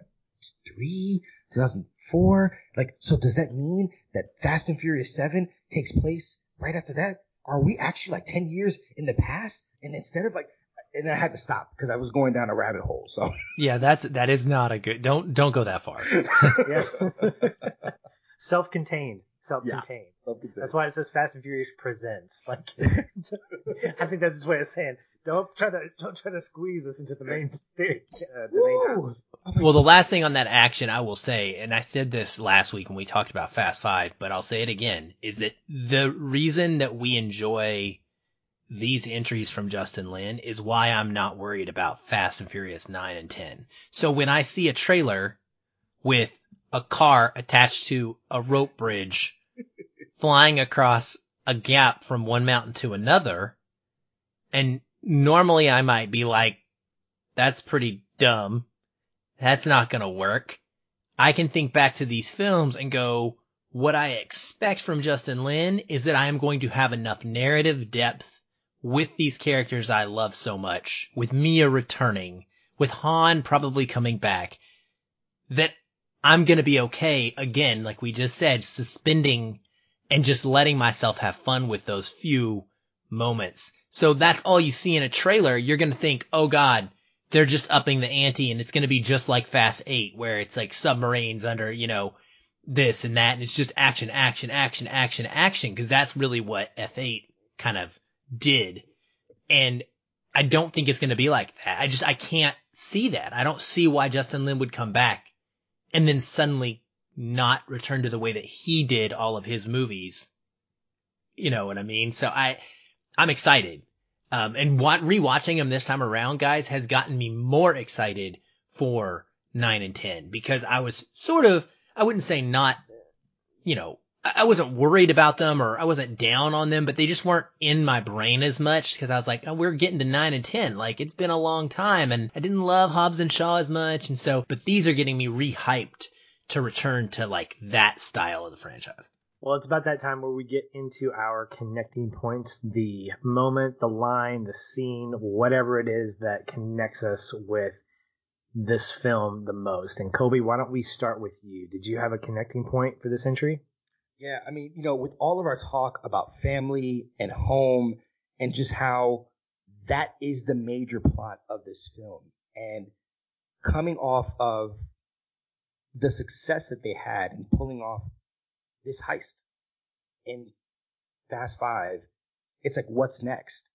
Speaker 3: Three, 2004. Like, so does that mean that Fast and Furious 7 takes place right after that? Are we actually like 10 years in the past? And instead of like, and then I had to stop because I was going down a rabbit hole. So
Speaker 2: yeah, that's that is not a good. Don't don't go that far.
Speaker 1: yeah. Self-contained. Self-contained. Yeah, self-contained. That's why it says Fast and Furious presents. Like, I think that's its way of saying don't try to don't try to squeeze this into the main stage. Uh, the main.
Speaker 2: Well, the last thing on that action I will say, and I said this last week when we talked about Fast Five, but I'll say it again, is that the reason that we enjoy these entries from Justin Lin is why I'm not worried about Fast and Furious 9 and 10. So when I see a trailer with a car attached to a rope bridge flying across a gap from one mountain to another, and normally I might be like, that's pretty dumb. That's not gonna work. I can think back to these films and go, what I expect from Justin Lin is that I am going to have enough narrative depth with these characters I love so much, with Mia returning, with Han probably coming back, that I'm gonna be okay again, like we just said, suspending and just letting myself have fun with those few moments. So that's all you see in a trailer. You're gonna think, oh god, they're just upping the ante and it's gonna be just like Fast 8 where it's like submarines under, you know, this and that and it's just action, action, action, action, action, cause that's really what F8 kind of did. And I don't think it's going to be like that. I just, I can't see that. I don't see why Justin Lin would come back and then suddenly not return to the way that he did all of his movies You know what I mean? So I, I'm excited. Um, and what, rewatching them this time around, guys, has gotten me more excited for nine and 10 because I was sort of, I wouldn't say not, you know, I wasn't worried about them or I wasn't down on them, but they just weren't in my brain as much because I was like, oh, we're getting to nine and 10. Like it's been a long time and I didn't love Hobbs and Shaw as much. And so, but these are getting me rehyped to return to like that style of the franchise.
Speaker 1: Well, it's about that time where we get into our connecting points, the moment, the line, the scene, whatever it is that connects us with this film the most. And Colby, why don't we start with you? Did you have a connecting point for this entry?
Speaker 3: Yeah, I mean, you know, with all of our talk about family and home and just how that is the major plot of this film and coming off of the success that they had in pulling off this heist in Fast Five, it's like, what's next?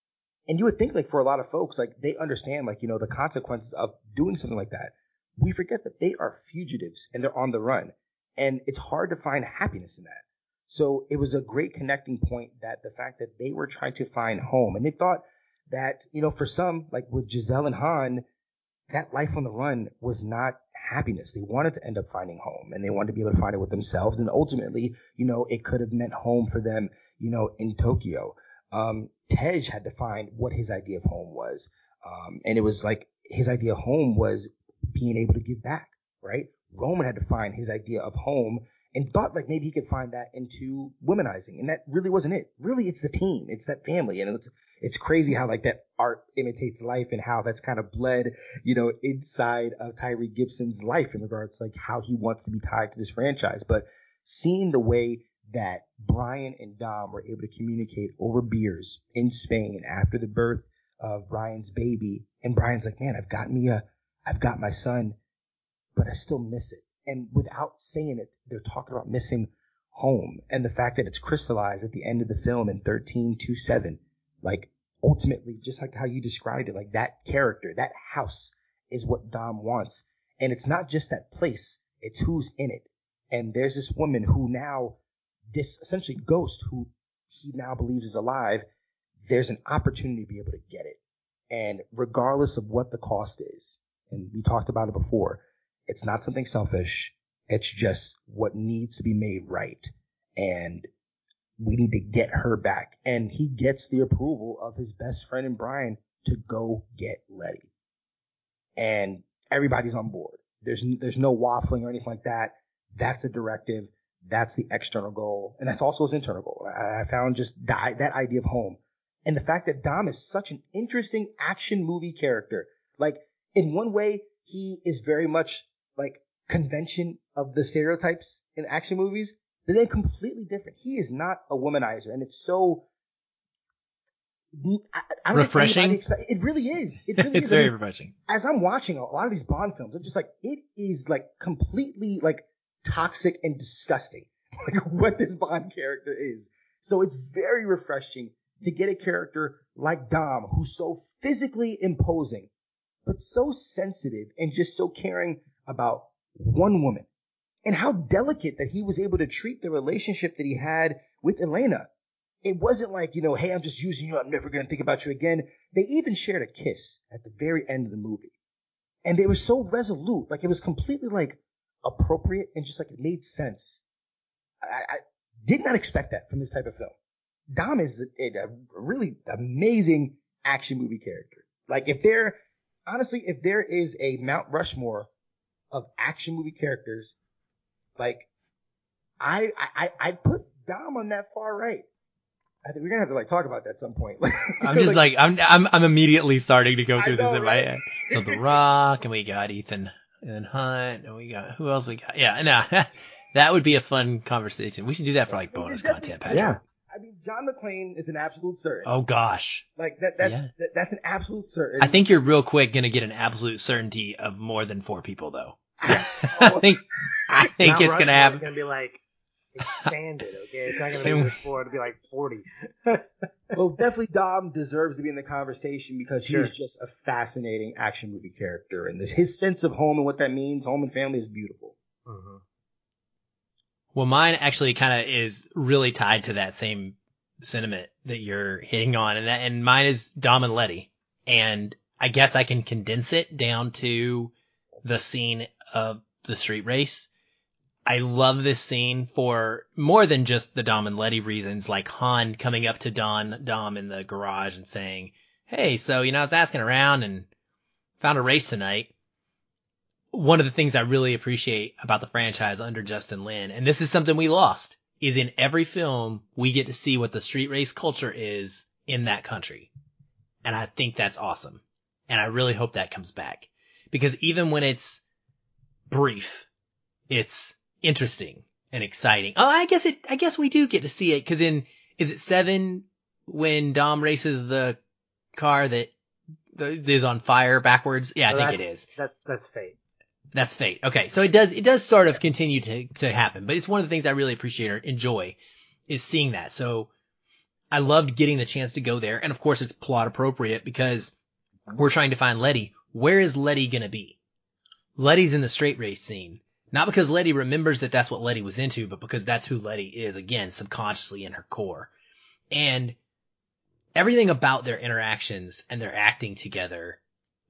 Speaker 3: And you would think like for a lot of folks, like they understand like, you know, the consequences of doing something like that. We forget that they are fugitives and they're on the run. And it's hard to find happiness in that. So it was a great connecting point that the fact that they were trying to find home and they thought that, you know, for some, like with Gisele and Han, that life on the run was not happiness. They wanted to end up finding home and they wanted to be able to find it with themselves. And ultimately, you know, it could have meant home for them, you know, in Tokyo. Um, Tej had to find what his idea of home was. Um, and it was like his idea of home was being able to give back, right? Roman had to find his idea of home and thought like maybe he could find that into womanizing. And that really wasn't it. Really, it's the team. It's that family. And it's, it's crazy how like that art imitates life and how that's kind of bled, you know, inside of Tyrese Gibson's life in regards like how he wants to be tied to this franchise. But seeing the way that Brian and Dom were able to communicate over beers in Spain after the birth of Brian's baby. And Brian's like, man, I've got me a, I've got my son, but I still miss it and without saying it, they're talking about missing home and the fact that it's crystallized at the end of the film in 1327. Like ultimately, just like how you described it, like that character, that house is what Dom wants. And it's not just that place, it's who's in it. And there's this woman who now, this essentially ghost who he now believes is alive. There's an opportunity to be able to get it. And regardless of what the cost is, and we talked about it before, it's not something selfish. It's just what needs to be made right. And we need to get her back. And he gets the approval of his best friend and Brian to go get Letty. And everybody's on board. There's, there's no waffling or anything like that. That's a directive. That's the external goal. And that's also his internal goal. I, I found just that, that idea of home. And the fact that Dom is such an interesting action movie character. Like, in one way, he is very much like convention of the stereotypes in action movies, but then completely different. He is not a womanizer, and it's so
Speaker 2: I, I refreshing.
Speaker 3: Expect, it really is. It really
Speaker 2: it's
Speaker 3: is.
Speaker 2: very I mean, refreshing.
Speaker 3: As I'm watching a lot of these Bond films, I'm just like, it is like completely like toxic and disgusting, like what this Bond character is. So it's very refreshing to get a character like Dom, who's so physically imposing, but so sensitive and just so caring about one woman and how delicate that he was able to treat the relationship that he had with Elena. It wasn't like, you know, hey, I'm just using you. I'm never going to think about you again. They even shared a kiss at the very end of the movie. And they were so resolute. Like it was completely like appropriate and just like it made sense. I, I did not expect that from this type of film. Dom is a, a really amazing action movie character. Like if there, honestly, if there is a Mount Rushmore of action movie characters, like I I I put Dom on that far right. I think we're gonna have to like talk about that at some point.
Speaker 2: I'm just like, like, I'm I'm I'm immediately starting to go through know, this in right? my head. So The Rock, and we got Ethan Ethan Hunt, and we got who else we got? Yeah, no, that would be a fun conversation. We should do that for like bonus content, Patrick.
Speaker 1: Yeah.
Speaker 3: I mean, John McClane is an absolute certainty.
Speaker 2: Oh gosh.
Speaker 3: Like that, that, yeah. that that's an absolute certainty.
Speaker 2: I think you're real quick gonna get an absolute certainty of more than four people though. Yeah. I think I think Mount it's gonna happen.
Speaker 1: It's gonna be like expanded. Okay, it's not gonna be this four. It'll be like forty.
Speaker 3: well, definitely Dom deserves to be in the conversation because sure. he's just a fascinating action movie character, and this, his sense of home and what that means, home and family, is beautiful. Mm-hmm.
Speaker 2: Well, mine actually kind of is really tied to that same sentiment that you're hitting on, and that and mine is Dom and Letty, and I guess I can condense it down to the scene of the street race. I love this scene for more than just the Dom and Letty reasons, like Han coming up to Don Dom in the garage and saying, "Hey, so you know I was asking around and found a race tonight." One of the things I really appreciate about the franchise under Justin Lin, and this is something we lost, is in every film we get to see what the street race culture is in that country. And I think that's awesome. And I really hope that comes back because even when it's brief, it's interesting and exciting. Oh, I guess it, I guess we do get to see it because in, is it seven when Dom races the car that is on fire backwards? Yeah, I think it is.
Speaker 1: That, that's fate.
Speaker 2: That's fate. Okay. So it does, it does sort of continue to, to happen, but it's one of the things I really appreciate or enjoy is seeing that. So I loved getting the chance to go there. And of course it's plot appropriate because we're trying to find Letty. Where is Letty going to be? Letty's in the straight race scene. Not because Letty remembers that that's what Letty was into, but because that's who Letty is, again, subconsciously in her core. And everything about their interactions and their acting together,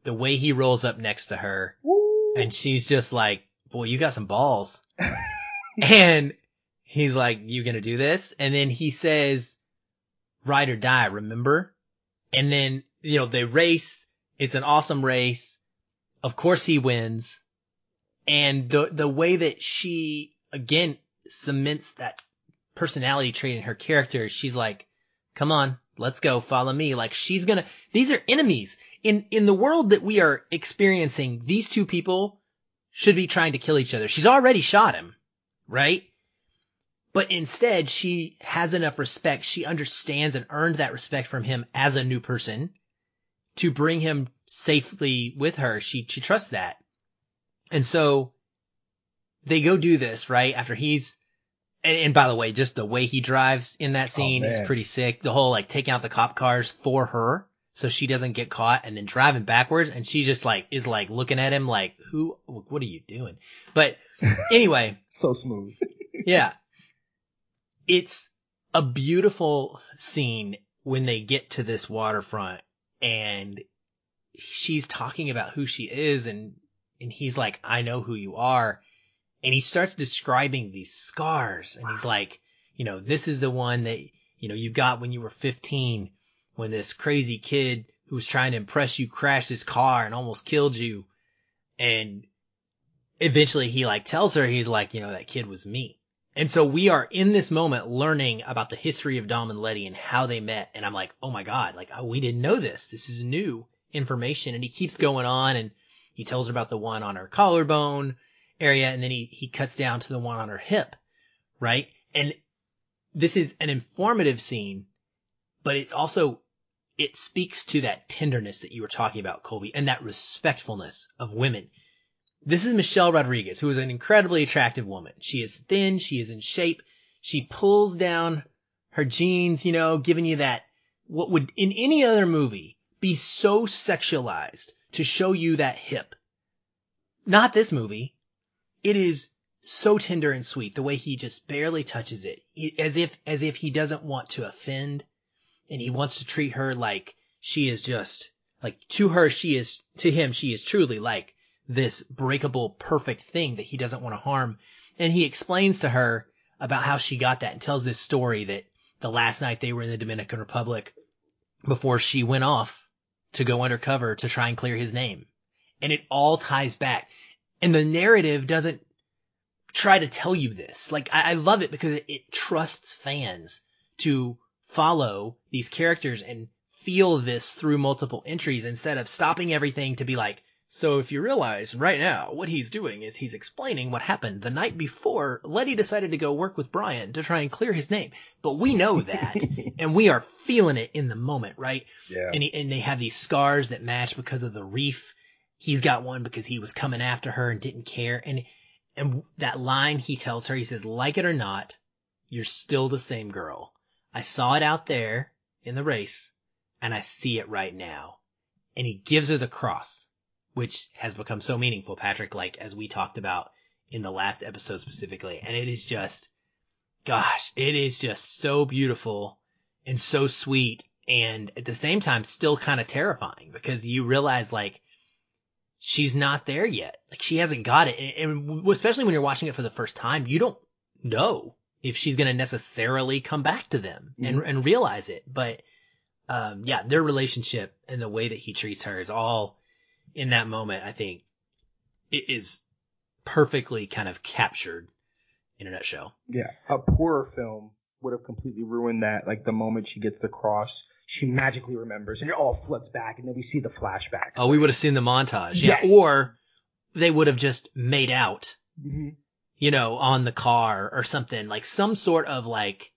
Speaker 2: the way he rolls up next to her, Woo. and she's just like, boy, you got some balls. and he's like, you gonna do this? And then he says, ride or die, remember? And then, you know, they race. It's an awesome race. Of course he wins and the the way that she again cements that personality trait in her character, she's like, "Come on, let's go, follow me." Like she's gonna. These are enemies in in the world that we are experiencing. These two people should be trying to kill each other. She's already shot him, right? But instead, she has enough respect. She understands and earned that respect from him as a new person to bring him safely with her. She, she trusts that. And so they go do this, right? After he's, and, and by the way, just the way he drives in that oh, scene oh, is pretty sick. The whole like taking out the cop cars for her so she doesn't get caught and then driving backwards and she just like is like looking at him like who what are you doing but anyway
Speaker 3: so smooth
Speaker 2: yeah it's a beautiful scene when they get to this waterfront and she's talking about who she is and and he's like, I know who you are. And he starts describing these scars and he's like, you know, this is the one that, you know, you got when you were 15 when this crazy kid who was trying to impress you crashed his car and almost killed you. And eventually he like tells her, he's like, you know, that kid was me. And so we are in this moment learning about the history of Dom and Letty and how they met. And I'm like, oh my God, like, oh, we didn't know this. This is new information. And he keeps going on and he tells her about the one on her collarbone area and then he, he cuts down to the one on her hip, right? And this is an informative scene, but it's also, it speaks to that tenderness that you were talking about, Colby, and that respectfulness of women. This is Michelle Rodriguez, who is an incredibly attractive woman. She is thin, she is in shape, she pulls down her jeans, you know, giving you that, what would in any other movie be so sexualized to show you that hip. Not this movie. It is so tender and sweet the way he just barely touches it as if as if he doesn't want to offend and he wants to treat her like she is just like to her she is to him she is truly like this breakable perfect thing that he doesn't want to harm and he explains to her about how she got that and tells this story that the last night they were in the Dominican Republic before she went off to go undercover to try and clear his name. And it all ties back. And the narrative doesn't try to tell you this. Like, I, I love it because it, it trusts fans to follow these characters and feel this through multiple entries instead of stopping everything to be like, so if you realize right now what he's doing is he's explaining what happened the night before Letty decided to go work with Brian to try and clear his name. But we know that and we are feeling it in the moment, right?
Speaker 3: Yeah.
Speaker 2: And, he, and they have these scars that match because of the reef. He's got one because he was coming after her and didn't care. And, and that line he tells her, he says, like it or not, you're still the same girl. I saw it out there in the race and I see it right now. And he gives her the cross which has become so meaningful, Patrick, like as we talked about in the last episode specifically. And it is just, gosh, it is just so beautiful. and so sweet and at the same time still kind of terrifying because you realize like she's not there yet. Like she hasn't got it. And, especially when you're watching it for the first time, you don't know if she's going to necessarily come back to them mm-hmm. and, and realize it. But, um, yeah, their relationship and the way that he treats her is all in that moment, I think it is perfectly kind of captured in a nutshell.
Speaker 3: Yeah. A poorer film would have completely ruined that. Like the moment she gets the cross, she magically remembers and it all flips back and then we see the flashbacks.
Speaker 2: Oh, we would have seen the montage. Yeah. Yes. Or they would have just made out, mm-hmm. you know, on the car or something like some sort of like,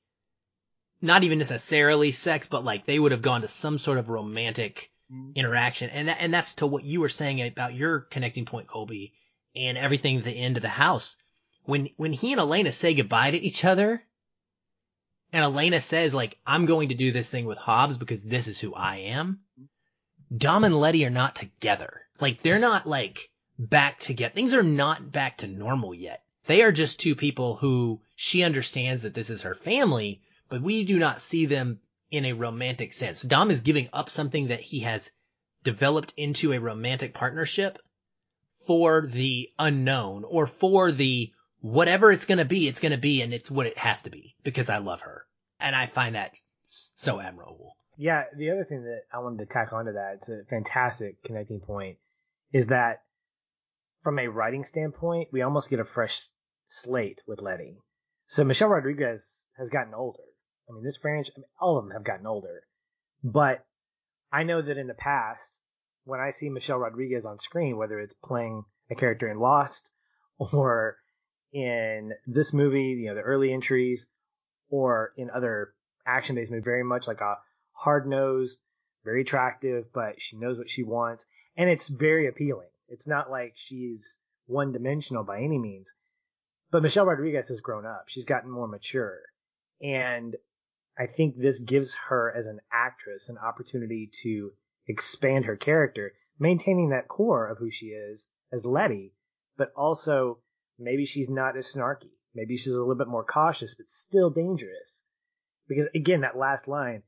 Speaker 2: not even necessarily sex, but like they would have gone to some sort of romantic. Mm-hmm. interaction. And that, and that's to what you were saying about your connecting point, Colby, and everything at the end of the house. When, when he and Elena say goodbye to each other, and Elena says like, I'm going to do this thing with Hobbs because this is who I am. Dom and Letty are not together. Like they're not like back together. Things are not back to normal yet. They are just two people who she understands that this is her family, but we do not see them in a romantic sense. Dom is giving up something that he has developed into a romantic partnership for the unknown or for the whatever it's going to be, it's going to be, and it's what it has to be because I love her. And I find that so admirable.
Speaker 1: Yeah, the other thing that I wanted to tack onto that, it's a fantastic connecting point, is that from a writing standpoint, we almost get a fresh slate with Letty. So Michelle Rodriguez has gotten older. I mean, this franchise, I mean, all of them have gotten older. But I know that in the past, when I see Michelle Rodriguez on screen, whether it's playing a character in Lost or in this movie, you know, the early entries, or in other action based movies, very much like a hard nosed, very attractive, but she knows what she wants. And it's very appealing. It's not like she's one dimensional by any means. But Michelle Rodriguez has grown up. She's gotten more mature. And I think this gives her as an actress an opportunity to expand her character, maintaining that core of who she is as Letty, but also Maybe she's not as snarky. Maybe she's a little bit more cautious, but still dangerous. Because again, that last line,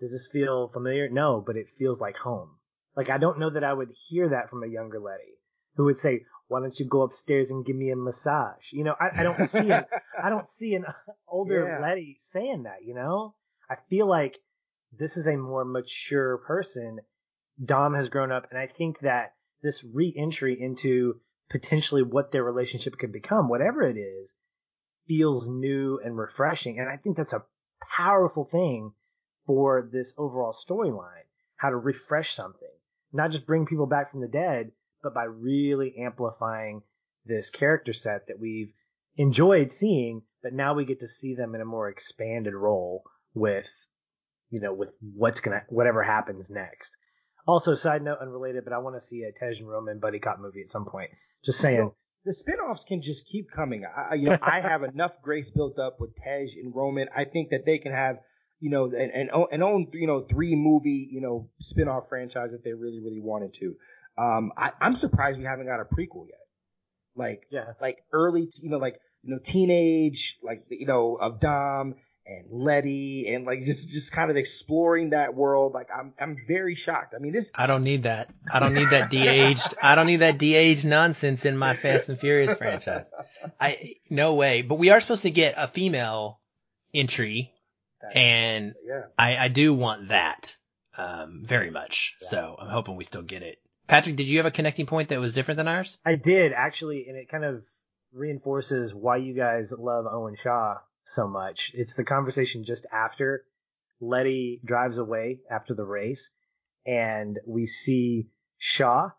Speaker 1: does this feel familiar? No, but it feels like home. Like I don't know that I would hear that from a younger Letty who would say, "Why don't you go upstairs and give me a massage?" You know, I, I don't see an I don't see an older yeah. Letty saying that. You know, I feel like this is a more mature person. Dom has grown up, and I think that this re-entry into potentially what their relationship could become, whatever it is, feels new and refreshing. And I think that's a powerful thing for this overall storyline. How to refresh something, not just bring people back from the dead, but by really amplifying this character set that we've enjoyed seeing, but now we get to see them in a more expanded role with, you know, with what's gonna, whatever happens next. Also, side note, unrelated, but I want to see a Tej and Roman buddy cop movie at some point. Just saying.
Speaker 3: the spin-offs can just keep coming. I, you know, I have enough grace built up with Tej and Roman. I think that they can have, you know, an, an, an own, you know, three movie, you know, spin-off franchise if they really, really wanted to. Um, I, I'm surprised we haven't got a prequel yet. Like, yeah. like early, you know, like, you know, teenage, like, you know, of Dom and Letty and like just just kind of exploring that world. Like I'm I'm very shocked. I mean this
Speaker 2: I don't need that. I don't need that de-aged I don't need that de-aged nonsense in my Fast and Furious franchise. I no way. But we are supposed to get a female entry and yeah. I, I do want that um very much. Yeah. So I'm hoping we still get it. Patrick, did you have a connecting point that was different than ours?
Speaker 1: I did actually, and it kind of reinforces why you guys love Owen Shaw so much. It's the conversation just after Letty drives away after the race, and we see Shaw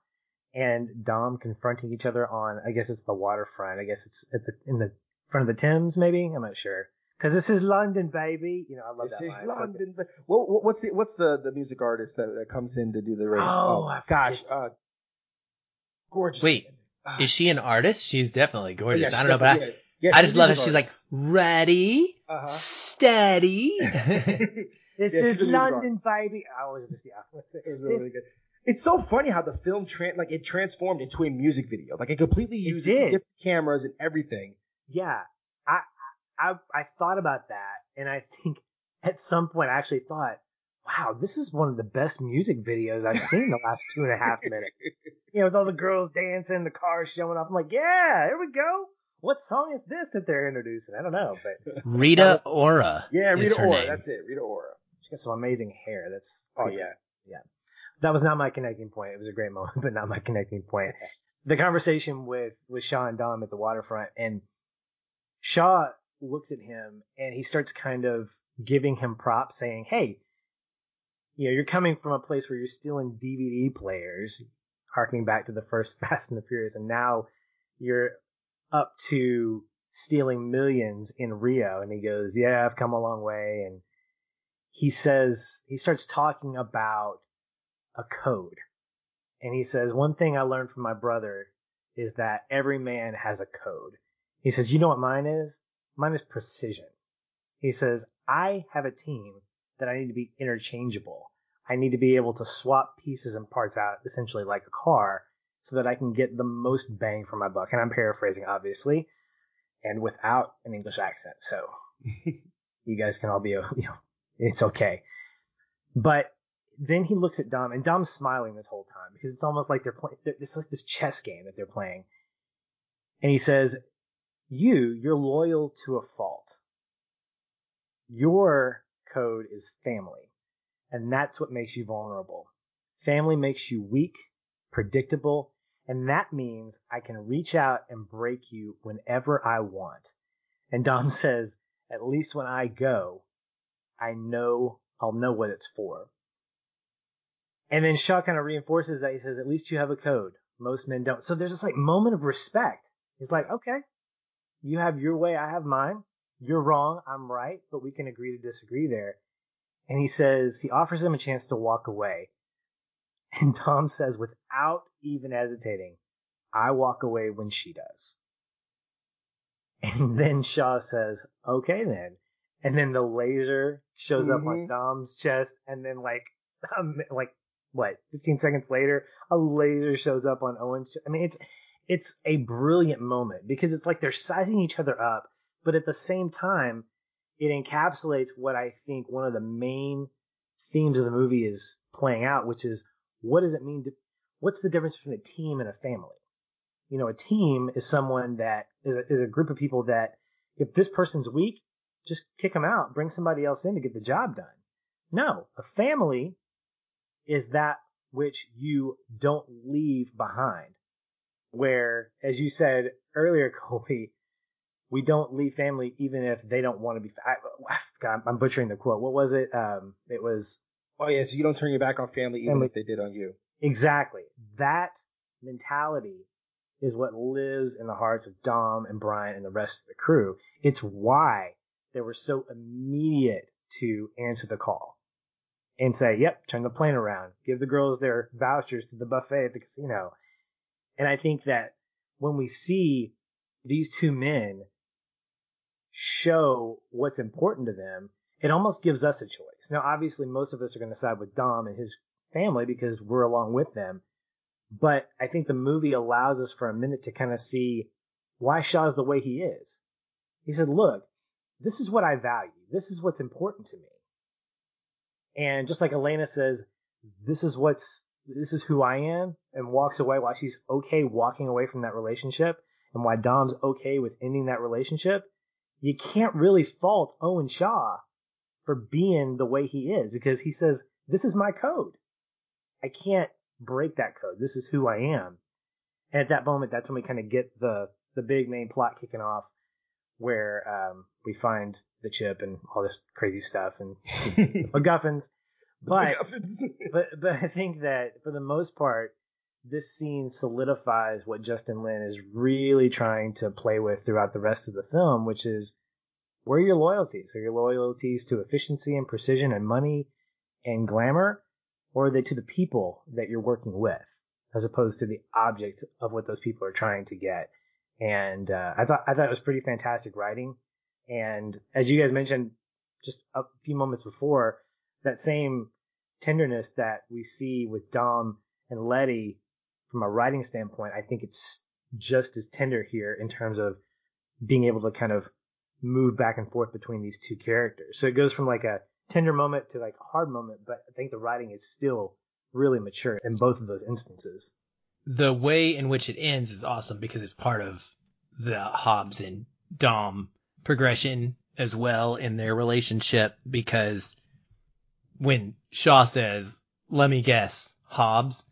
Speaker 1: and Dom confronting each other on, I guess it's the waterfront. I guess it's at the in the front of the Thames, maybe. I'm not sure. Because this is London, baby. You know, I love this that. This is
Speaker 3: line. London. But what, what's the what's the, the music artist that, that comes in to do the race? Oh, oh gosh, uh, gorgeous.
Speaker 2: Wait, is she an artist? She's definitely gorgeous. Oh, yeah, I don't know, but I, yeah, I just love it. She's like, ready, uh-huh. steady.
Speaker 1: this yeah, is London, baby. I was just, yeah.
Speaker 3: It was really good. It's so funny how the film, tra- like, it transformed into a music video. Like, it completely used different cameras and everything.
Speaker 1: Yeah. I, I, I thought about that, and I think at some point I actually thought, wow, this is one of the best music videos I've seen the last two and a half minutes. You know, with all the girls dancing, the cars showing up. I'm like, yeah, here we go. What song is this that they're introducing? I don't know, but
Speaker 2: Rita Ora.
Speaker 3: Yeah, Rita Ora.
Speaker 2: Name.
Speaker 3: That's it. Rita Ora.
Speaker 1: She's got some amazing hair. That's
Speaker 3: oh yeah,
Speaker 1: yeah. That was not my connecting point. It was a great moment, but not my connecting point. The conversation with with Shaw and Dom at the waterfront, and Shaw looks at him and he starts kind of giving him props, saying, "Hey, you know, you're coming from a place where you're stealing DVD players, harkening back to the first Fast and the Furious, and now you're up to stealing millions in Rio." And he goes, "Yeah, I've come a long way." And he says he starts talking about a code. And he says, one thing I learned from my brother is that every man has a code. He says, you know what mine is? Mine is precision. He says, I have a team that I need to be interchangeable. I need to be able to swap pieces and parts out essentially like a car so that I can get the most bang for my buck. And I'm paraphrasing, obviously, and without an English accent. So you guys can all be, you know, it's okay. But then he looks at Dom, and Dom's smiling this whole time because it's almost like they're playing. It's like this chess game that they're playing. And he says, "You, you're loyal to a fault. Your code is family, and that's what makes you vulnerable. Family makes you weak, predictable, and that means I can reach out and break you whenever I want." And Dom says, "At least when I go, I know I'll know what it's for." And then Shaw kind of reinforces that. He says, at least you have a code. Most men don't. So there's this like moment of respect. He's like, okay, you have your way. I have mine. You're wrong. I'm right. But we can agree to disagree there. And he says, he offers him a chance to walk away. And Dom says, without even hesitating, I walk away when she does. And then Shaw says, okay then. And then the laser shows mm-hmm. up on mm-hmm. Dom's chest and then like, um, like what 15 seconds later a laser shows up on Owen's I mean it's it's a brilliant moment because it's like they're sizing each other up but at the same time it encapsulates what I think one of the main themes of the movie is playing out which is what does it mean to what's the difference between a team and a family you know a team is someone that is a, is a group of people that if this person's weak just kick them out bring somebody else in to get the job done no a family is that which you don't leave behind. Where, as you said earlier, Colby, we don't leave family even if they don't want to be. I, God, I'm butchering the quote. What was it? Um, it was.
Speaker 3: Oh yeah, so you don't turn your back on family even family. if they did on you.
Speaker 1: Exactly. That mentality is what lives in the hearts of Dom and Brian and the rest of the crew. It's why they were so immediate to answer the call and say, yep, turn the plane around. Give the girls their vouchers to the buffet at the casino. And I think that when we see these two men show what's important to them, it almost gives us a choice. Now, obviously, most of us are going to side with Dom and his family because we're along with them. But I think the movie allows us for a minute to kind of see why Shaw's the way he is. He said, look, this is what I value. This is what's important to me. And just like Elena says, this is what's, this is who I am and walks away while she's okay walking away from that relationship and why Dom's okay with ending that relationship, you can't really fault Owen Shaw for being the way he is because he says, this is my code. I can't break that code. This is who I am. And at that moment, that's when we kind of get the, the big main plot kicking off where um, we find the chip and all this crazy stuff and MacGuffins. But, but but I think that for the most part, this scene solidifies what Justin Lin is really trying to play with throughout the rest of the film, which is where are your loyalties? Are your loyalties to efficiency and precision and money and glamour, or are they to the people that you're working with, as opposed to the object of what those people are trying to get? and uh, I thought I thought it was pretty fantastic writing. And as you guys mentioned just a few moments before, that same tenderness that we see with Dom and Letty from a writing standpoint, I think it's just as tender here in terms of being able to kind of move back and forth between these two characters. So it goes from like a tender moment to like a hard moment, but I think the writing is still really mature in both of those instances.
Speaker 2: The way in which it ends is awesome because it's part of the Hobbs and Dom progression as well in their relationship because when Shaw says, let me guess, Hobbs,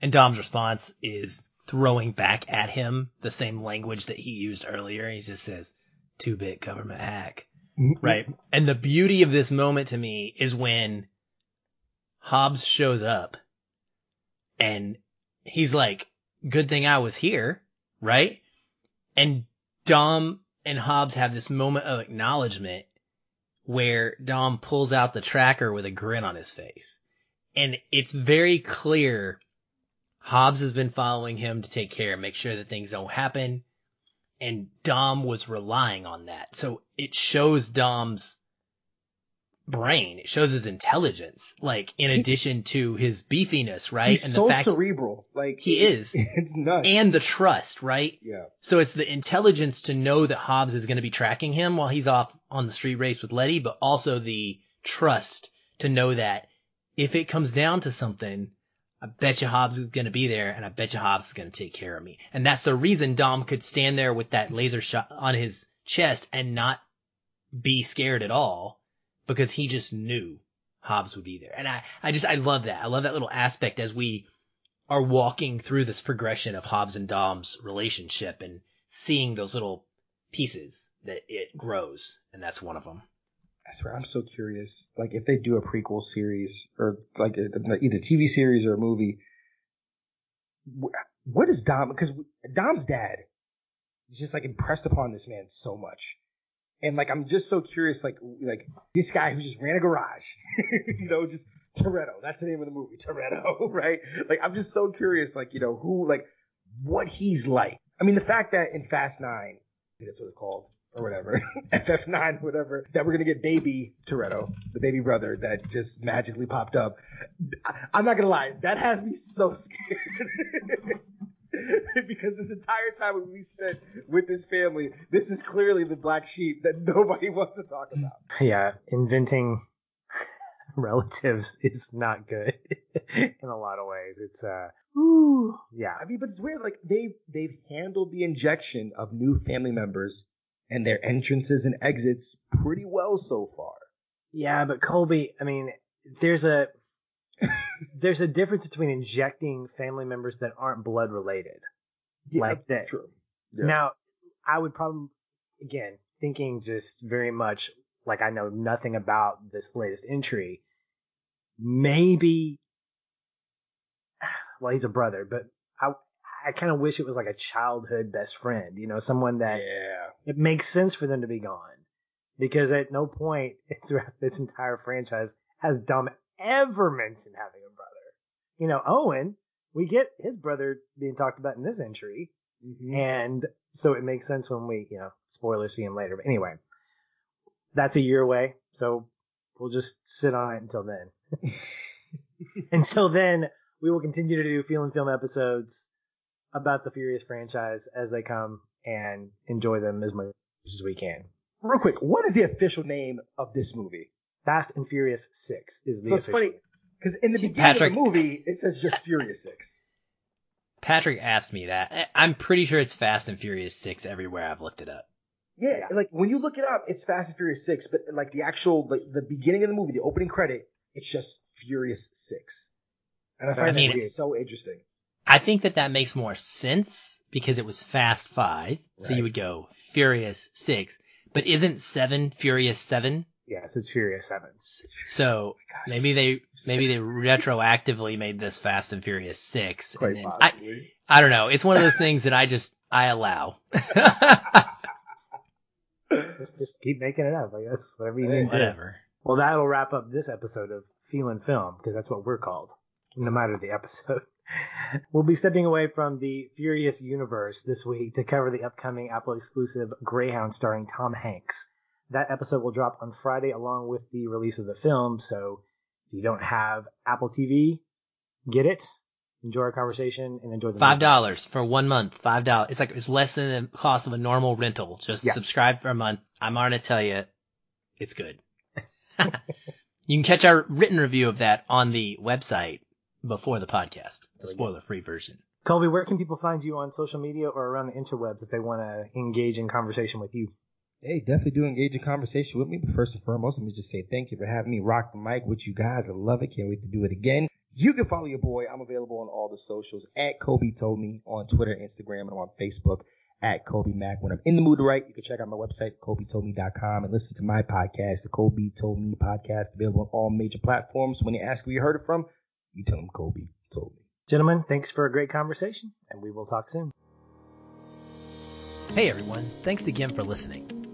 Speaker 2: and Dom's response is throwing back at him the same language that he used earlier. He just says, two bit government hack. Mm-hmm. right? And the beauty of this moment to me is when Hobbs shows up and he's like, good thing I was here, right? And Dom and Hobbs have this moment of acknowledgement where Dom pulls out the tracker with a grin on his face. And it's very clear Hobbs has been following him to take care, make sure that things don't happen and Dom was relying on that. So it shows Dom's brain. It shows his intelligence, like in addition to his beefiness, right?
Speaker 3: He's and so cerebral. Like
Speaker 2: he is.
Speaker 3: It's nuts.
Speaker 2: And the trust, right?
Speaker 3: Yeah.
Speaker 2: So it's the intelligence to know that Hobbs is going to be tracking him while he's off on the street race with Letty, but also the trust to know that if it comes down to something, I bet you Hobbs is going to be there and I bet you Hobbs is going to take care of me. And that's the reason Dom could stand there with that laser shot on his chest and not be scared at all because he just knew Hobbs would be there. And I, I just, I love that. I love that little aspect as we are walking through this progression of Hobbs and Dom's relationship and seeing those little pieces that it grows. And that's one of them.
Speaker 3: I swear, I'm so curious. Like, if they do a prequel series or like a, either TV series or a movie, what is Dom? Because Dom's dad is just like impressed upon this man so much. And like, I'm just so curious, like, like this guy who just ran a garage, you know, just Toretto. That's the name of the movie, Toretto, right? Like, I'm just so curious, like, you know, who, like, what he's like. I mean, the fact that in Fast Nine, that's what it's called, or whatever, FF9, whatever, that we're gonna get baby Toretto, the baby brother that just magically popped up. I'm not gonna lie, that has me so scared. because this entire time we spent with this family, this is clearly the black sheep that nobody wants to talk about.
Speaker 1: Yeah, inventing relatives is not good in a lot of ways. It's uh Ooh, yeah.
Speaker 3: I mean, but it's weird. Like they've they've handled the injection of new family members and their entrances and exits pretty well so far.
Speaker 1: Yeah, but Colby, I mean, there's a there's a difference between injecting family members that aren't blood related,
Speaker 3: yeah,
Speaker 1: like that.
Speaker 3: True.
Speaker 1: Yeah. Now, I would probably again thinking just very much like I know nothing about this latest entry. Maybe, well, he's a brother, but I I kind of wish it was like a childhood best friend, you know, someone that
Speaker 3: yeah.
Speaker 1: it makes sense for them to be gone. Because at no point throughout this entire franchise has Dom ever mentioned having a brother. You know, Owen, we get his brother being talked about in this entry. Mm-hmm. And so it makes sense when we, you know, spoilers see him later. But anyway, that's a year away. So we'll just sit on it until then. until then, we will continue to do Feelin' Film episodes about the Furious franchise as they come and enjoy them as much as we can.
Speaker 3: Real quick, what is the official name of this movie?
Speaker 1: Fast and Furious Six is the.
Speaker 3: So it's funny because in the beginning Patrick, of the movie it says just Furious Six.
Speaker 2: Patrick asked me that. I'm pretty sure it's Fast and Furious Six everywhere I've looked it up.
Speaker 3: Yeah, yeah. like when you look it up, it's Fast and Furious Six, but like the actual like the beginning of the movie, the opening credit, it's just Furious Six, and I find I mean, that so interesting.
Speaker 2: I think that that makes more sense because it was Fast Five, so right. you would go Furious Six. But isn't Seven Furious Seven?
Speaker 1: Yes, it's Furious Seven.
Speaker 2: So oh gosh, maybe they maybe they retroactively made this Fast and Furious Six.
Speaker 3: Quite
Speaker 2: and. I, I don't know. It's one of those things that I just I allow.
Speaker 1: just, just keep making it up. I guess whatever you
Speaker 2: need. Whatever.
Speaker 1: Well, that'll wrap up this episode of Feelin' Film because that's what we're called, no matter the episode. we'll be stepping away from the Furious universe this week to cover the upcoming Apple exclusive Greyhound starring Tom Hanks. That episode will drop on Friday along with the release of the film, so if you don't have Apple TV, get it. Enjoy our conversation and enjoy the
Speaker 2: five dollars for one month. Five dollars. It's like it's less than the cost of a normal rental. Just yeah. subscribe for a month. I'm gonna tell you, it's good. You can catch our written review of that on the website before the podcast, the spoiler free version.
Speaker 1: Colby, where can people find you on social media or around the interwebs if they want to engage in conversation with you?
Speaker 3: Hey, definitely do engage in conversation with me. But first and foremost, let me just say thank you for having me rock the mic with you guys. I love it. Can't wait to do it again. You can follow your boy. I'm available on all the socials at Colby Told Me on Twitter, Instagram, and on Facebook at Colby Mack. When I'm in the mood to write, you can check out my website, ColbyToldMe.com, and listen to my podcast, the Colby Told Me podcast, available on all major platforms. When you ask where you heard it from, you tell them Colby told me.
Speaker 1: Gentlemen, thanks for a great conversation, and we will talk soon.
Speaker 2: Hey everyone, thanks again for listening.